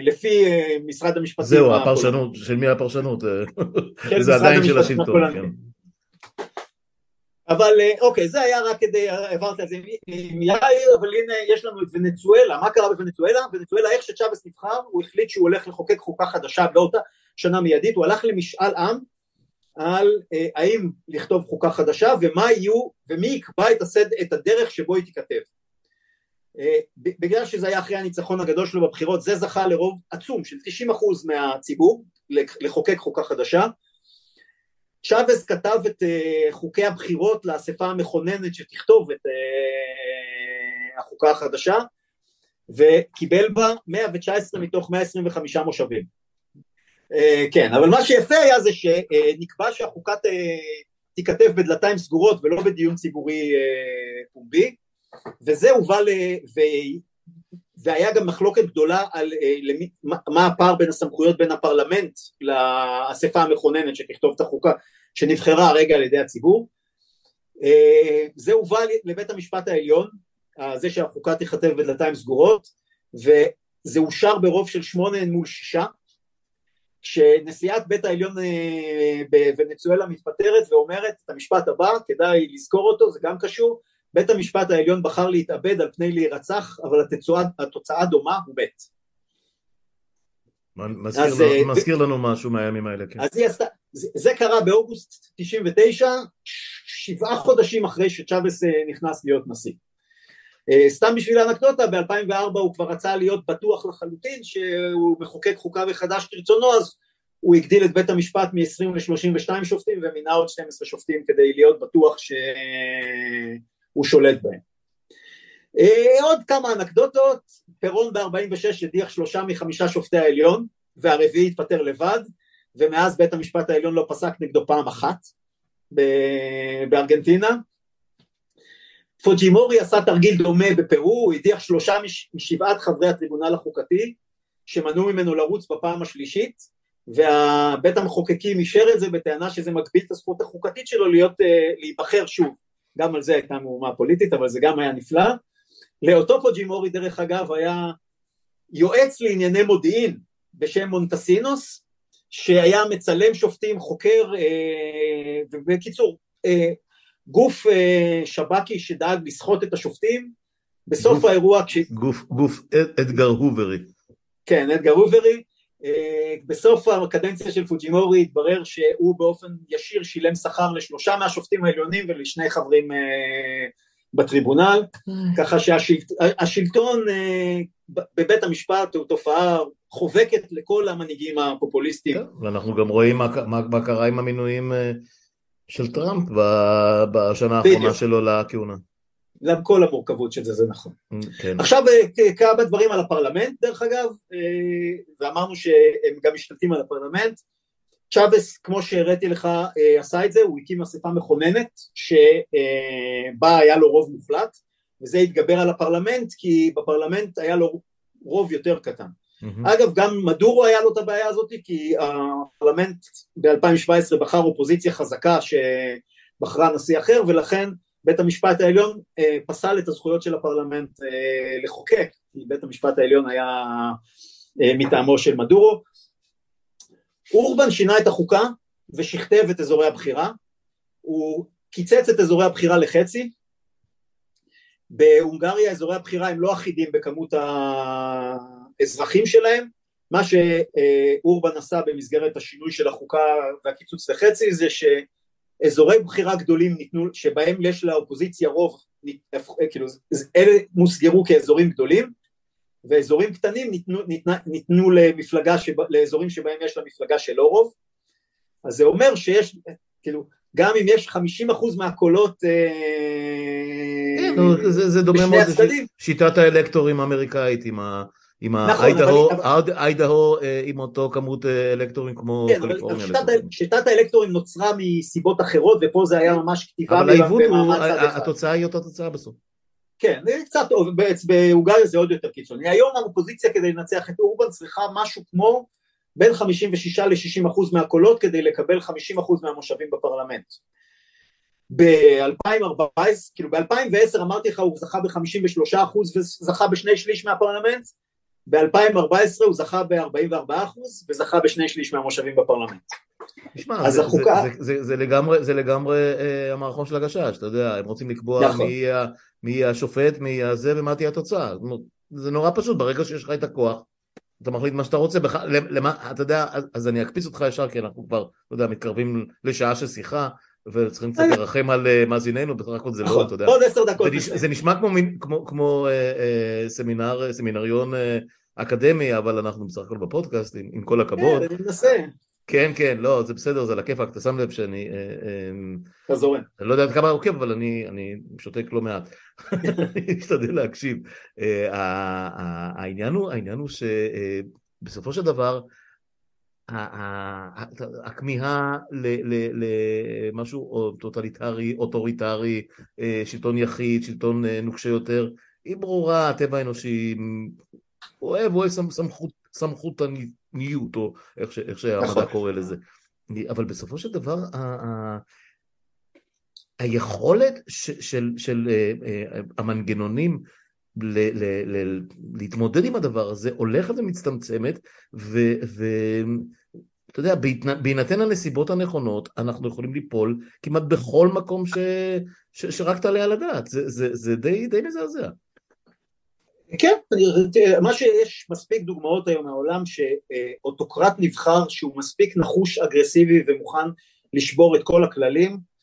לפי אה, משרד המשפטים. זהו, הפרשנות, של מי הפרשנות? זה עדיין של השלטון, כן. אבל אה, אוקיי, זה היה רק כדי, העברת את זה עם יאיר, אבל הנה יש לנו את ונצואלה, מה קרה בוונצואלה? ונצואלה, איך שצ'אבס נבחר, הוא החליט שהוא הולך לחוקק חוקה חדשה באותה שנה מיידית, הוא הלך למשאל עם על אה, האם לכתוב חוקה חדשה ומה יהיו ומי יקבע את, הסד, את הדרך שבו היא תיכתב. אה, בגלל שזה היה אחרי הניצחון הגדול שלו בבחירות, זה זכה לרוב עצום של 90% מהציבור לחוקק חוקה חדשה. צ'אבס כתב את uh, חוקי הבחירות לאספה המכוננת שתכתוב את uh, החוקה החדשה וקיבל בה 119 מתוך 125 מושבים. אה, כן, אבל מה שיפה היה זה שנקבע שהחוקה תיכתב בדלתיים סגורות ולא בדיון ציבורי אה, פומבי, וזה הובא ל... והיה גם מחלוקת גדולה על אה, למי, מה הפער בין הסמכויות בין הפרלמנט לאספה המכוננת שתכתוב את החוקה שנבחרה הרגע על ידי הציבור. זה הובא לבית המשפט העליון זה שהחוקה תיכתב בדלתיים סגורות וזה אושר ברוב של שמונה מול שישה כשנשיאת בית העליון אה, בוונצואלה מתפטרת ואומרת את המשפט הבא, כדאי לזכור אותו, זה גם קשור, בית המשפט העליון בחר להתאבד על פני להירצח, אבל התוצאה, התוצאה דומה הוא מת. מזכיר, אז, לנו, אה, מזכיר. לנו משהו מהימים האלה, כן. אז עשתה, זה, זה קרה באוגוסט 99, שבעה חודשים אחרי שצ'אבס אה, נכנס להיות נשיא. אה, סתם בשביל האנקדוטה, ב-2004 הוא כבר רצה להיות בטוח לחלוטין שהוא מחוקק חוקה מחדש כרצונו, אז הוא הגדיל את בית המשפט מ-20 ל-32 שופטים ומינה עוד 12 שופטים כדי להיות בטוח שהוא שולט בהם. אה, עוד כמה אנקדוטות, פירון ב-46 הדיח שלושה מחמישה שופטי העליון והרביעי התפטר לבד ומאז בית המשפט העליון לא פסק נגדו פעם אחת בארגנטינה. פוג'ימורי עשה תרגיל דומה בפרו, הוא הדיח שלושה משבעת חברי הטריבונל החוקתי שמנעו ממנו לרוץ בפעם השלישית ובית המחוקקים אישר את זה בטענה שזה מגביל את הזכות החוקתית שלו להיות, אה, להיבחר שוב גם על זה הייתה מהומה פוליטית אבל זה גם היה נפלא לאותו פוג'ימורי דרך אגב היה יועץ לענייני מודיעין בשם מונטסינוס שהיה מצלם שופטים, חוקר, אה, ובקיצור, אה, גוף אה, שב"כי שדאג לסחוט את השופטים, בסוף גוף, האירוע... כש... גוף, גוף אדגר הוברי. כן, אדגר הוברי. אה, בסוף הקדנציה של פוג'ימורי התברר שהוא באופן ישיר שילם שכר לשלושה מהשופטים העליונים ולשני חברים אה, בטריבונל, ככה שהשלטון בבית המשפט הוא תופעה חובקת לכל המנהיגים הפופוליסטיים. ואנחנו גם רואים מה, מה, מה קרה עם המינויים של טראמפ בשנה האחרונה שלו לכהונה. כל המורכבות של זה, זה נכון. כן. עכשיו אה, כמה דברים על הפרלמנט דרך אגב, אה, ואמרנו שהם גם משתלטים על הפרלמנט. צ'אבס, כמו שהראיתי לך, אה, עשה את זה, הוא הקים אספה מכוננת שבה היה לו רוב מוחלט, וזה התגבר על הפרלמנט כי בפרלמנט היה לו רוב יותר קטן. Mm-hmm. אגב גם מדורו היה לו את הבעיה הזאת כי הפרלמנט ב-2017 בחר אופוזיציה חזקה שבחרה נשיא אחר ולכן בית המשפט העליון אה, פסל את הזכויות של הפרלמנט אה, לחוקק כי בית המשפט העליון היה אה, מטעמו של מדורו. אורבן שינה את החוקה ושכתב את אזורי הבחירה. הוא קיצץ את אזורי הבחירה לחצי. בהונגריה אזורי הבחירה הם לא אחידים בכמות האזרחים שלהם, מה שאורבן עשה במסגרת השינוי של החוקה והקיצוץ לחצי זה שאזורי בחירה גדולים ניתנו, שבהם יש לאופוזיציה רוב, כאילו אלה מוסגרו כאזורים גדולים ואזורים קטנים ניתנו, ניתנו, ניתנו למפלגה, שב, לאזורים שבהם יש למפלגה שלא רוב. אז זה אומר שיש, כאילו גם אם יש 50% מהקולות כן, זה דומה מאוד לשיטת האלקטורים האמריקאית עם ה... עם האיידהו עם אותו כמות אלקטורים כמו כן, קליפורניה. שיטת האלקטורים נוצרה מסיבות אחרות ופה זה היה ממש כתיבה אבל העיוות הוא, התוצאה היא אותה תוצאה בסוף. כן, קצת, בהונגריה זה עוד יותר קיצוני. היום האופוזיציה כדי לנצח את אורבן צריכה משהו כמו בין 56 ל-60 אחוז מהקולות כדי לקבל 50 אחוז מהמושבים בפרלמנט. ב-2014, כאילו ב-2010 אמרתי לך הוא זכה ב-53 אחוז וזכה בשני שליש מהפרלמנט, ב-2014 הוא זכה ב-44 אחוז וזכה בשני שליש מהמושבים בפרלמנט. תשמע, זה, החוקה... זה, זה, זה, זה לגמרי, זה לגמרי אה, המערכון של הגשש, אתה יודע, הם רוצים לקבוע נכון. מי, יהיה, מי יהיה השופט, מי יהיה זה ומה תהיה התוצאה. זה נורא פשוט, ברגע שיש לך את הכוח, אתה מחליט מה שאתה רוצה, בח... למה, אתה יודע, אז אני אקפיץ אותך ישר, כי אנחנו כבר, אתה יודע, מתקרבים לשעה של שיחה, וצריכים קצת לרחם על אה, מאזיננו, בסך הכל זה לא, נכון. אתה יודע. עוד עשר דקות. זה נשמע כמו, אה, אה, סמינר, סמינריון אה, אקדמי, אבל אנחנו בסך הכל בפודקאסט, עם, כל הכבוד. כן, אני מנסה. כן, כן, לא, זה בסדר, זה על הכיפאק, אתה שם לב שאני... אה, אה, אתה זורם. אני לא יודע כמה עוקב, אבל אני, שותק לא מעט. אני אשתדל להקשיב. אה, העניין הוא שבסופו של דבר, הכמיהה למשהו טוטליטרי, אוטוריטרי, שלטון יחיד, שלטון נוקשה יותר, היא ברורה, הטבע האנושי אוהב, אוהב סמכות, סמכותניות, או איך, ש, איך שהמדע נכון. קורא לזה. אבל בסופו של דבר, היכולת של, של uh, המנגנונים ל, ל, ל, להתמודד עם הדבר הזה הולכת ומצטמצמת, ואתה יודע, בהינתן הנסיבות הנכונות, אנחנו יכולים ליפול כמעט בכל מקום ש, ש, שרק תעלה על הדעת. זה, זה, זה די, די מזעזע. כן, מה שיש מספיק דוגמאות היום מהעולם שאוטוקרט נבחר שהוא מספיק נחוש, אגרסיבי ומוכן לשבור את כל הכללים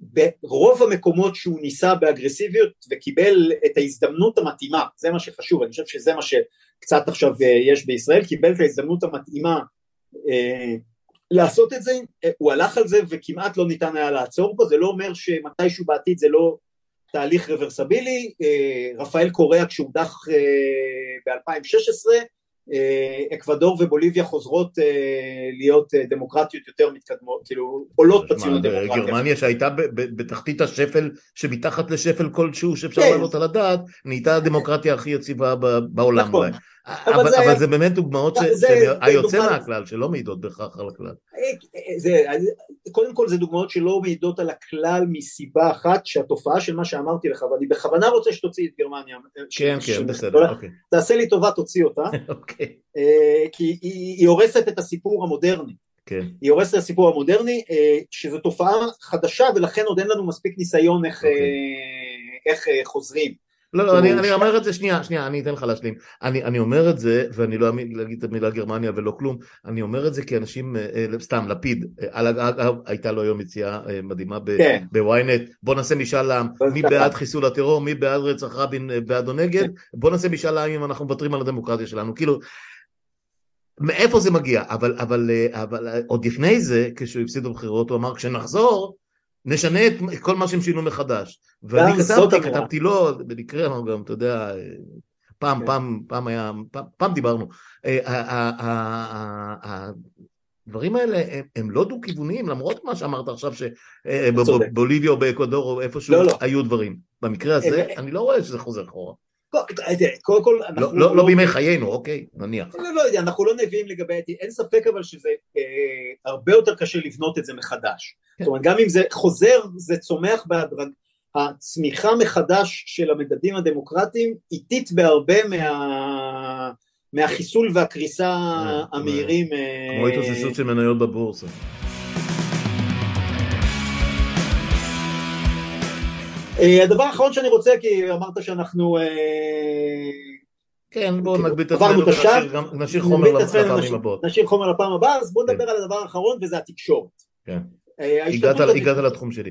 ברוב המקומות שהוא ניסה באגרסיביות וקיבל את ההזדמנות המתאימה, זה מה שחשוב, אני חושב שזה מה שקצת עכשיו אה, יש בישראל, קיבל את ההזדמנות המתאימה אה, לעשות את זה, הוא הלך על זה וכמעט לא ניתן היה לעצור בו, זה לא אומר שמתישהו בעתיד זה לא תהליך רוורסבילי, אה, רפאל קוריאה כשהודח אה, ב-2016, אה, אקוודור ובוליביה חוזרות להיות דמוקרטיות יותר מתקדמות, כאילו עולות בציון הדמוקרטיה. גרמניה שהייתה בתחתית השפל, שמתחת לשפל כלשהו שאפשר כן. לעלות על הדעת, נהייתה הדמוקרטיה הכי יציבה בעולם נכון. אבל, אבל, זה, אבל. זה באמת דוגמאות שהיוצא מהכלל, שלא מעידות בהכרח על הכלל. זה, קודם כל זה דוגמאות שלא מעידות על הכלל מסיבה אחת שהתופעה של מה שאמרתי לך ואני בכוונה רוצה שתוציא את גרמניה כן ש, כן בסדר אוקיי תעשה לי טובה תוציא אותה אוקיי אה, כי היא, היא הורסת את הסיפור המודרני כן. היא הורסת את הסיפור המודרני אה, שזו תופעה חדשה ולכן עוד אין לנו מספיק ניסיון איך, אוקיי. אה, איך חוזרים לא, לא, אני, אני אומר את זה, שנייה, שנייה, אני אתן לך להשלים. אני, אני אומר את זה, ואני לא אגיד להגיד את המילה גרמניה ולא כלום, אני אומר את זה כי אנשים, אה, אה, סתם, לפיד, אה, אגב, הייתה לו היום יציאה מדהימה כן. בוויינט, בוא נעשה משאל עם, מי בעד חיסול הטרור, מי בעד רצח רבין, בעד או נגד, כן. בוא נעשה משאל עם אם אנחנו מוותרים על הדמוקרטיה שלנו, כאילו, מאיפה זה מגיע? אבל, אבל, אבל עוד לפני זה, כשהוא הפסיד בבחירות, הוא אמר, כשנחזור, נשנה את כל מה שהם שינו מחדש. ואני כתבתי, כתבתי לו, במקרה אמרנו גם, אתה יודע, פעם, כן. פעם, פעם היה, פעם, דיברנו. אה, הדברים האלה הם, הם לא דו-כיווניים, למרות מה שאמרת עכשיו שבבוליביה או באקוודור או איפשהו לא, לא. היו דברים. במקרה הזה, אני לא רואה שזה חוזר אחורה. קודם כל, אנחנו לא, לא, לא בימי חיינו, אוקיי, נניח. לא, לא יודע, אנחנו לא נביאים לגבי, אין ספק אבל שזה אה, הרבה יותר קשה לבנות את זה מחדש. כן. זאת אומרת, גם אם זה חוזר, זה צומח בהדרג... הצמיחה מחדש של המדדים הדמוקרטיים איטית בהרבה מה... מהחיסול והקריסה כן, המהירים. כמו התאוששות של מניות בבורסה. הדבר האחרון שאני רוצה, כי אמרת שאנחנו... אה, כן, בואו נגביל את עצמנו ונשאיר חומר לפעמים הבאות. נשאיר חומר לפעם הבאה, אז בואו נדבר כן. על הדבר האחרון וזה התקשורת. כן, אה, הגעת לתחום שלי.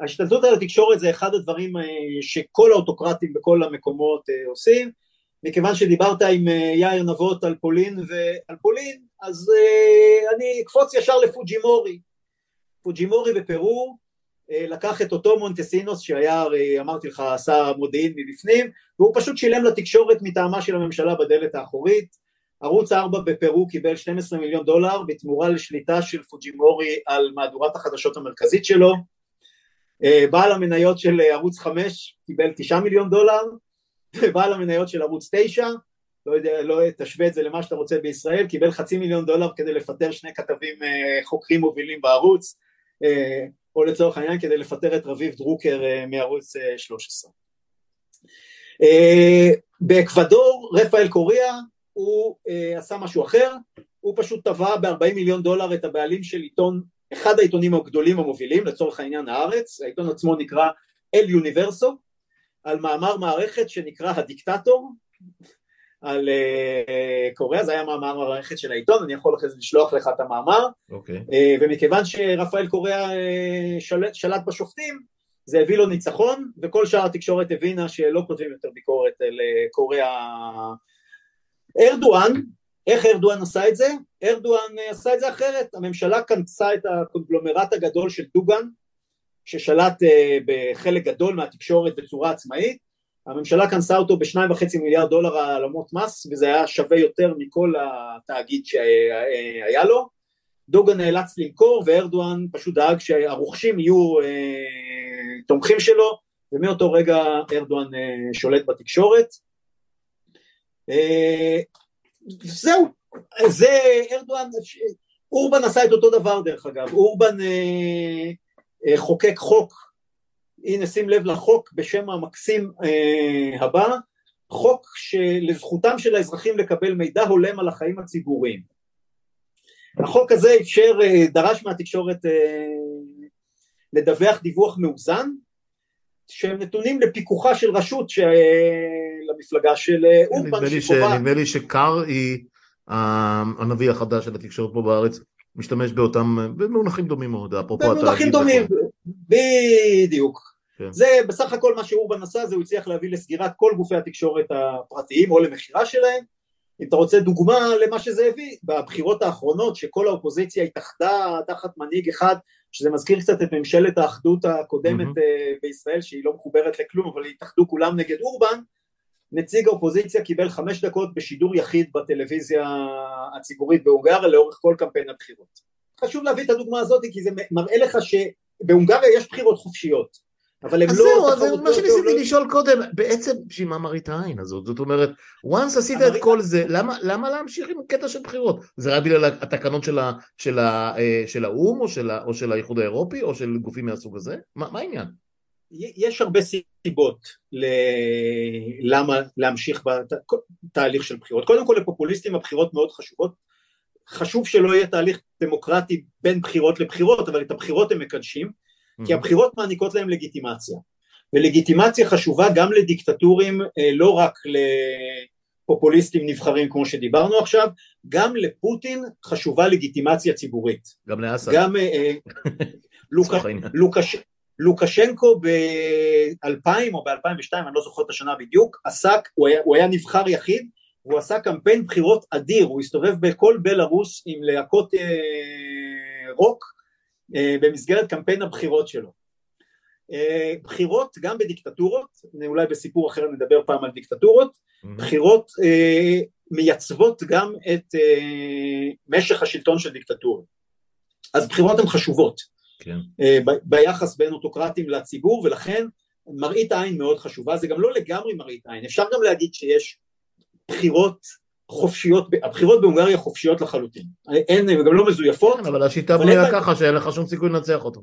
ההשתלטות על התקשורת זה אחד הדברים שכל האוטוקרטים בכל המקומות עושים. מכיוון שדיברת עם יאיר נבות על פולין ועל פולין, אז אני אקפוץ ישר לפוג'ימורי. פוג'ימורי בפרו אה, לקח את אותו מונטסינוס שהיה הרי אמרתי לך שר המודיעין מבפנים והוא פשוט שילם לתקשורת מטעמה של הממשלה בדלת האחורית. ערוץ 4 בפרו קיבל 12 מיליון דולר בתמורה לשליטה של פוג'ימורי על מהדורת החדשות המרכזית שלו. אה, בעל המניות של ערוץ 5 קיבל 9 מיליון דולר ובעל המניות של ערוץ 9 לא יודע, לא תשווה את זה למה שאתה רוצה בישראל, קיבל חצי מיליון דולר כדי לפטר שני כתבים אה, חוקרים מובילים בערוץ, אה, או לצורך העניין כדי לפטר את רביב דרוקר אה, מערוץ 13. באקוודור רפאל קוריאה הוא עשה משהו אחר, הוא פשוט תבע ב-40 מיליון דולר את הבעלים של עיתון, אחד העיתונים הגדולים המובילים, לצורך העניין הארץ, העיתון עצמו נקרא אל יוניברסו, על מאמר מערכת שנקרא הדיקטטור, על uh, קוריאה, זה היה מאמר מערכת של העיתון, אני יכול אחרי זה לשלוח לך את המאמר, okay. אוקיי. uh, ומכיוון שרפאל קוריאה שלט, שלט בשופטים, זה הביא לו ניצחון, וכל שאר התקשורת הבינה שלא כותבים יותר ביקורת על קוריאה. ארדואן, איך ארדואן עשה את זה? ארדואן עשה את זה אחרת, הממשלה כנסה את הקונגלומרט הגדול של דוגן, ששלט בחלק גדול מהתקשורת בצורה עצמאית, הממשלה כנסה אותו בשניים וחצי מיליארד דולר העלמות מס וזה היה שווה יותר מכל התאגיד שהיה לו. דוגה נאלץ למכור וארדואן פשוט דאג שהרוכשים יהיו אה, תומכים שלו ומאותו רגע ארדואן אה, שולט בתקשורת. אה, זהו זה ארדואן אורבן עשה את אותו דבר דרך אגב. אורבן אה, אה, חוקק חוק הנה שים לב לחוק בשם המקסים אה, הבא, חוק שלזכותם של האזרחים לקבל מידע הולם על החיים הציבוריים. החוק הזה אפשר, אה, דרש מהתקשורת אה, לדווח דיווח מאוזן, שהם נתונים לפיקוחה של רשות ש... למפלגה של אה, אורבן שקובעת. נדמה לי שקר היא הנביא החדש של התקשורת פה בארץ, משתמש באותם, במונחים דומים מאוד, אפרופו התאגיד. במונחים דומים, בדיוק. כן. זה בסך הכל מה שאורבן עשה זה הוא הצליח להביא לסגירת כל גופי התקשורת הפרטיים או למכירה שלהם אם אתה רוצה דוגמה למה שזה הביא בבחירות האחרונות שכל האופוזיציה התאחדה תחת מנהיג אחד שזה מזכיר קצת את ממשלת האחדות הקודמת mm-hmm. בישראל שהיא לא מחוברת לכלום אבל התאחדו כולם נגד אורבן נציג האופוזיציה קיבל חמש דקות בשידור יחיד בטלוויזיה הציבורית בהונגריה לאורך כל קמפיין הבחירות חשוב להביא את הדוגמה הזאת כי זה מראה לך שבהונגריה יש בחירות חופשיות אבל הם אז לא... אז זהו, מה שניסיתי לא... לשאול קודם, בעצם בשביל מה מראית העין הזאת? זאת אומרת, once עשית. את כל זה, למה, למה להמשיך עם קטע של בחירות? זה רק בגלל התקנות של, ה, של, ה, אה, של האו"ם או של, או של האיחוד האירופי או של גופים מהסוג הזה? מה, מה העניין? יש הרבה סיבות. למה להמשיך בתהליך של בחירות. קודם כל לפופוליסטים הבחירות מאוד חשובות. חשוב שלא יהיה תהליך דמוקרטי בין בחירות לבחירות, אבל את הבחירות הם מקדשים. כי הבחירות מעניקות להם לגיטימציה, ולגיטימציה חשובה גם לדיקטטורים, אה, לא רק לפופוליסטים נבחרים כמו שדיברנו עכשיו, גם לפוטין חשובה לגיטימציה ציבורית. גם לאסד. גם אה, לוק, לוקש, לוקשנקו ב-2000 או ב-2002, אני לא זוכר את השנה בדיוק, עסק, הוא היה, הוא היה נבחר יחיד, הוא עשה קמפיין בחירות אדיר, הוא הסתובב בכל בלארוס עם להקות אה, רוק, אה, במסגרת קמפיין הבחירות שלו. אה, בחירות גם בדיקטטורות, אולי בסיפור אחר נדבר פעם על דיקטטורות. בחירות אה, מייצבות גם את משך השלטון של דיקטטורה. אז בחירות הן חשובות כן. ביחס בין אוטוקרטים לציבור ולכן מראית עין מאוד חשובה, זה גם לא לגמרי מראית עין, אפשר גם להגיד שיש בחירות חופשיות, הבחירות בהונגריה חופשיות לחלוטין, אין, הן גם לא מזויפות. כן, אבל השיטה בנויה ככה שאין לך שום סיכוי לנצח אותו.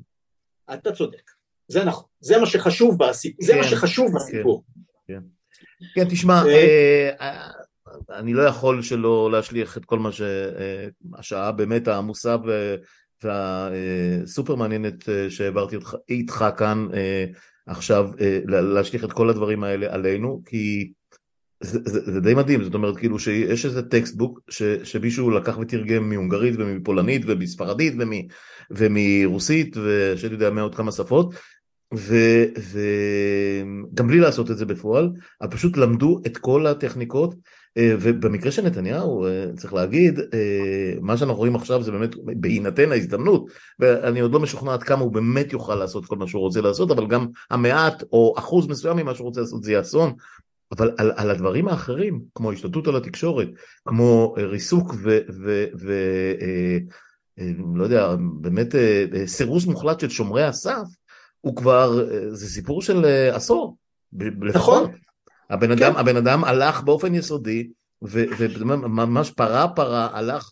אתה צודק, זה נכון, זה מה שחשוב בסיפור, זה מה כן, שחשוב כן, בסיפור. כן, כן תשמע, אה, אה, אני לא יכול שלא להשליך את כל מה שהשעה באמת העמוסה והסופר מעניינת שהעברתי איתך כאן עכשיו, להשליך את כל הדברים האלה עלינו, כי זה, זה, זה די מדהים, זאת אומרת כאילו שיש איזה textbook ש, שמישהו לקח ותרגם מהונגרית ומפולנית ומספרדית ומ, ומרוסית ושאני יודע מעוד כמה שפות וגם בלי לעשות את זה בפועל, אבל פשוט למדו את כל הטכניקות ובמקרה של נתניהו, צריך להגיד, מה שאנחנו רואים עכשיו זה באמת בהינתן ההזדמנות, ואני עוד לא משוכנע עד כמה הוא באמת יוכל לעשות כל מה שהוא רוצה לעשות, אבל גם המעט או אחוז מסוים ממה שהוא רוצה לעשות זה יהיה אסון. אבל על, על הדברים האחרים, כמו השתלטות על התקשורת, כמו ריסוק ו... ו, ו לא יודע, באמת סירוס מוחלט של שומרי הסף, הוא כבר, זה סיפור של עשור. נכון. הבן אדם, כן. הבן אדם הלך באופן יסודי, וממש פרה פרה הלך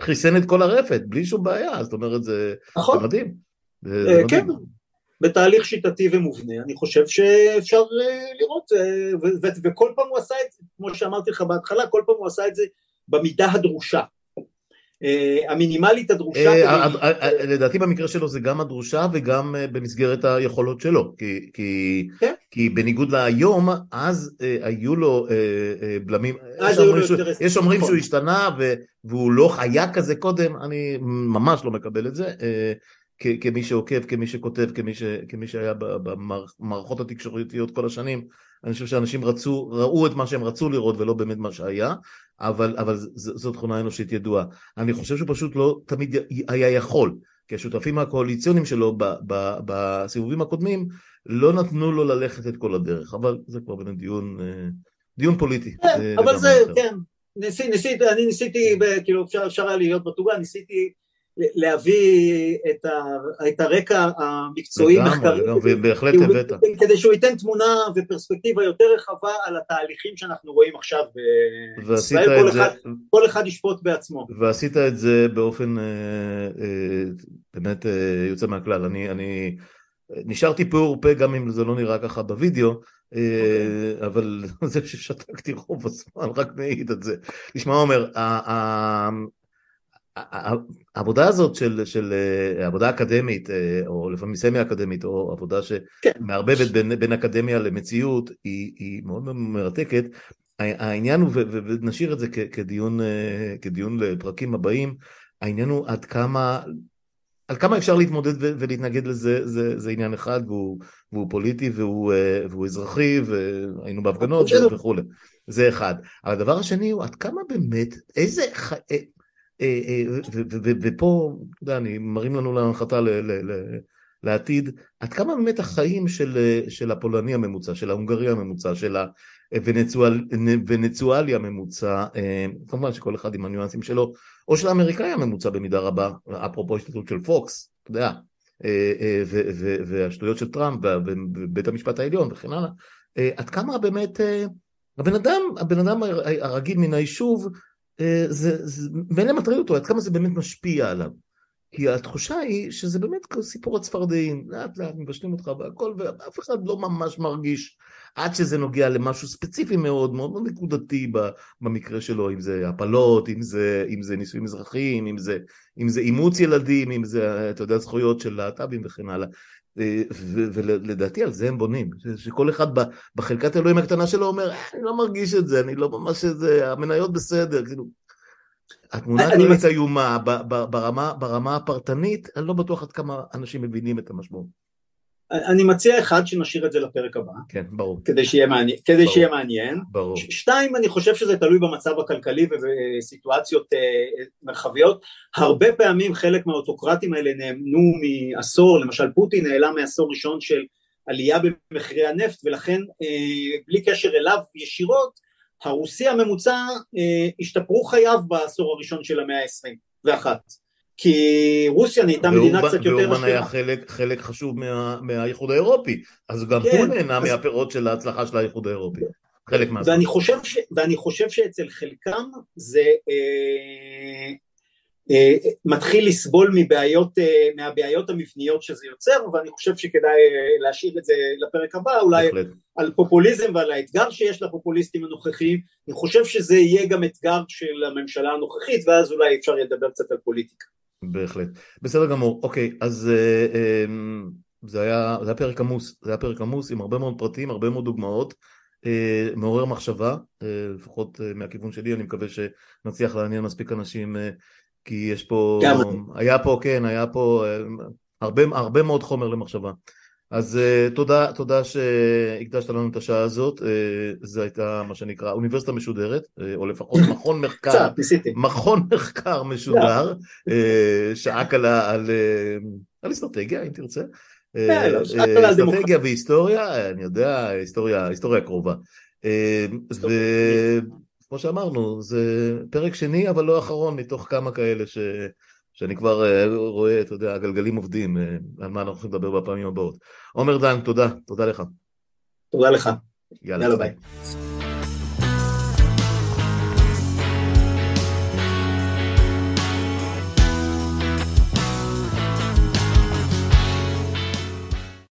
וחיסן את כל הרפת, בלי שום בעיה, זאת אומרת זה, נכון. זה מדהים. זה, זה כן, מדהים. בתהליך שיטתי ומובנה, אני חושב שאפשר לראות, וכל פעם הוא עשה את זה, כמו שאמרתי לך בהתחלה, כל פעם הוא עשה את זה במידה הדרושה. אה, המינימלית הדרושה. אה, אה, לדעתי במקרה שלו זה גם הדרושה וגם במסגרת היכולות שלו, כן. כי בניגוד להיום, אז היו לו בלמים, יש אומרים שהוא השתנה והוא לא היה כזה קודם, אני ממש לא מקבל את זה. כמי שעוקב, כמי שכותב, כמי, ש, כמי שהיה במערכות התקשורתיות כל השנים, אני חושב שאנשים רצו, ראו את מה שהם רצו לראות ולא באמת מה שהיה, אבל, אבל זו תכונה אנושית ידועה. אני חושב שהוא פשוט לא תמיד היה יכול, כי השותפים הקואליציוניים שלו ב, ב, בסיבובים הקודמים לא נתנו לו ללכת את כל הדרך, אבל זה כבר באמת דיון, אה, דיון פוליטי. כן, אבל זה, אחר. כן, ניסי, ניסי, אני ניסיתי, כאילו אפשר, אפשר היה להיות בתוגה, ניסיתי להביא את, ה, את הרקע המקצועי מחקרי, ובהחלט הבאת. כדי שהוא ייתן תמונה ופרספקטיבה יותר רחבה על התהליכים שאנחנו רואים עכשיו בישראל, כל, אחד, כל אחד ישפוט בעצמו. ועשית את זה באופן אה, אה, באמת אה, יוצא מהכלל, אני, אני נשארתי פעור פה גם אם זה לא נראה ככה בווידאו, okay. אוקיי. אבל זה ששתקתי רוב הזמן רק מעיד את זה. תשמע עומר, העבודה הזאת של, של אה, עבודה אקדמית, אה, או לפעמים סמי אקדמית, או עבודה כן. שמערבבת כן. בין, בין אקדמיה למציאות, היא, היא מאוד מרתקת. העניין הוא, ונשאיר את זה כדיון, אה, כדיון לפרקים הבאים, העניין הוא עד כמה, על כמה אפשר להתמודד ולהתנגד לזה, זה, זה עניין אחד, והוא, והוא פוליטי והוא, והוא אזרחי, והיינו בהפגנות וכולי. זה אחד. אבל הדבר השני הוא עד כמה באמת, איזה, ופה, אתה יודע, אני מרים לנו להנחתה לעתיד, עד כמה באמת החיים של, של הפולני הממוצע, של ההונגרי הממוצע, של הוונצואלי הממוצע, אה, כמובן שכל אחד עם הניואנסים שלו, או של האמריקאי הממוצע במידה רבה, אפרופו השתתפות של פוקס, אתה יודע, והשטויות של טראמפ ובית המשפט העליון וכן הלאה, עד כמה באמת הבן אדם, הבן אדם הרגיל מן היישוב אה, זה, זה מילא מטריד אותו, עד כמה זה באמת משפיע עליו. כי התחושה היא שזה באמת סיפור הצפרדעים, לאט לאט מבשלים אותך והכל, ואף אחד לא ממש מרגיש עד שזה נוגע למשהו ספציפי מאוד, מאוד מאוד נקודתי במקרה שלו, אם זה הפלות, אם זה, אם זה נישואים אזרחיים, אם זה, אם זה אימוץ ילדים, אם זה, אתה יודע, זכויות של להט"בים וכן הלאה. אה, ולדעתי על זה הם בונים, שכל אחד בחלקת אלוהים הקטנה שלו אומר, אה, אני לא מרגיש את זה, אני לא ממש את זה, המניות בסדר, כאילו, התמונה הכללית איומה, ברמה, ברמה הפרטנית, אני לא בטוח עד כמה אנשים מבינים את המשמעות. אני מציע אחד שנשאיר את זה לפרק הבא. כן, ברור. כדי שיהיה מעניין. כדי ברור. שיהיה מעניין. ברור. שתיים, אני חושב שזה תלוי במצב הכלכלי ובסיטואציות אה, מרחביות. הרבה פעמים חלק מהאוטוקרטים האלה נאמנו מעשור, למשל פוטין נעלם מעשור ראשון של עלייה במחירי הנפט, ולכן אה, בלי קשר אליו ישירות, הרוסי הממוצע אה, השתפרו חייו בעשור הראשון של המאה ה-21. כי רוסיה נהייתה מדינה קצת יותר... ואומן היה חלק, חלק חשוב מה, מהאיחוד האירופי, אז גם כן, הוא נהנה אז... מהפירות של ההצלחה של האיחוד האירופי. חלק מהזמן. ואני חושב, ש... ואני חושב שאצל חלקם זה אה, אה, מתחיל לסבול מבעיות, אה, מהבעיות המבניות שזה יוצר, ואני חושב שכדאי אה, להשאיר את זה לפרק הבא, אולי בהחלט. על פופוליזם ועל האתגר שיש לפופוליסטים הנוכחיים, אני חושב שזה יהיה גם אתגר של הממשלה הנוכחית, ואז אולי אפשר לדבר קצת על פוליטיקה. בהחלט. בסדר גמור. אוקיי, אז אה, אה, זה היה, זה היה פרק עמוס, זה היה פרק עמוס עם הרבה מאוד פרטים, הרבה מאוד דוגמאות, אה, מעורר מחשבה, לפחות מהכיוון שלי, אני מקווה שנצליח לעניין מספיק אנשים, כי יש פה, היה פה, כן, היה פה הרבה, הרבה מאוד חומר למחשבה. אז uh, תודה, תודה שהקדשת לנו את השעה הזאת, uh, זו הייתה מה שנקרא אוניברסיטה משודרת, uh, או לפחות מכון מחקר, קצת, ניסיתי. מכון מחקר משודר, uh, שעה קלה על, uh, על אסטרטגיה אם תרצה, uh. אסטרטגיה והיסטוריה, אני יודע, היסטוריה, היסטוריה קרובה. Uh, וכמו שאמרנו, זה פרק שני אבל לא אחרון מתוך כמה כאלה ש... שאני כבר אה, רואה, אתה יודע, הגלגלים עובדים, אה, על מה אנחנו הולכים לדבר בפעמים הבאות. עומר דן, תודה, תודה לך. תודה לך. יאללה, יאללה ביי. ביי.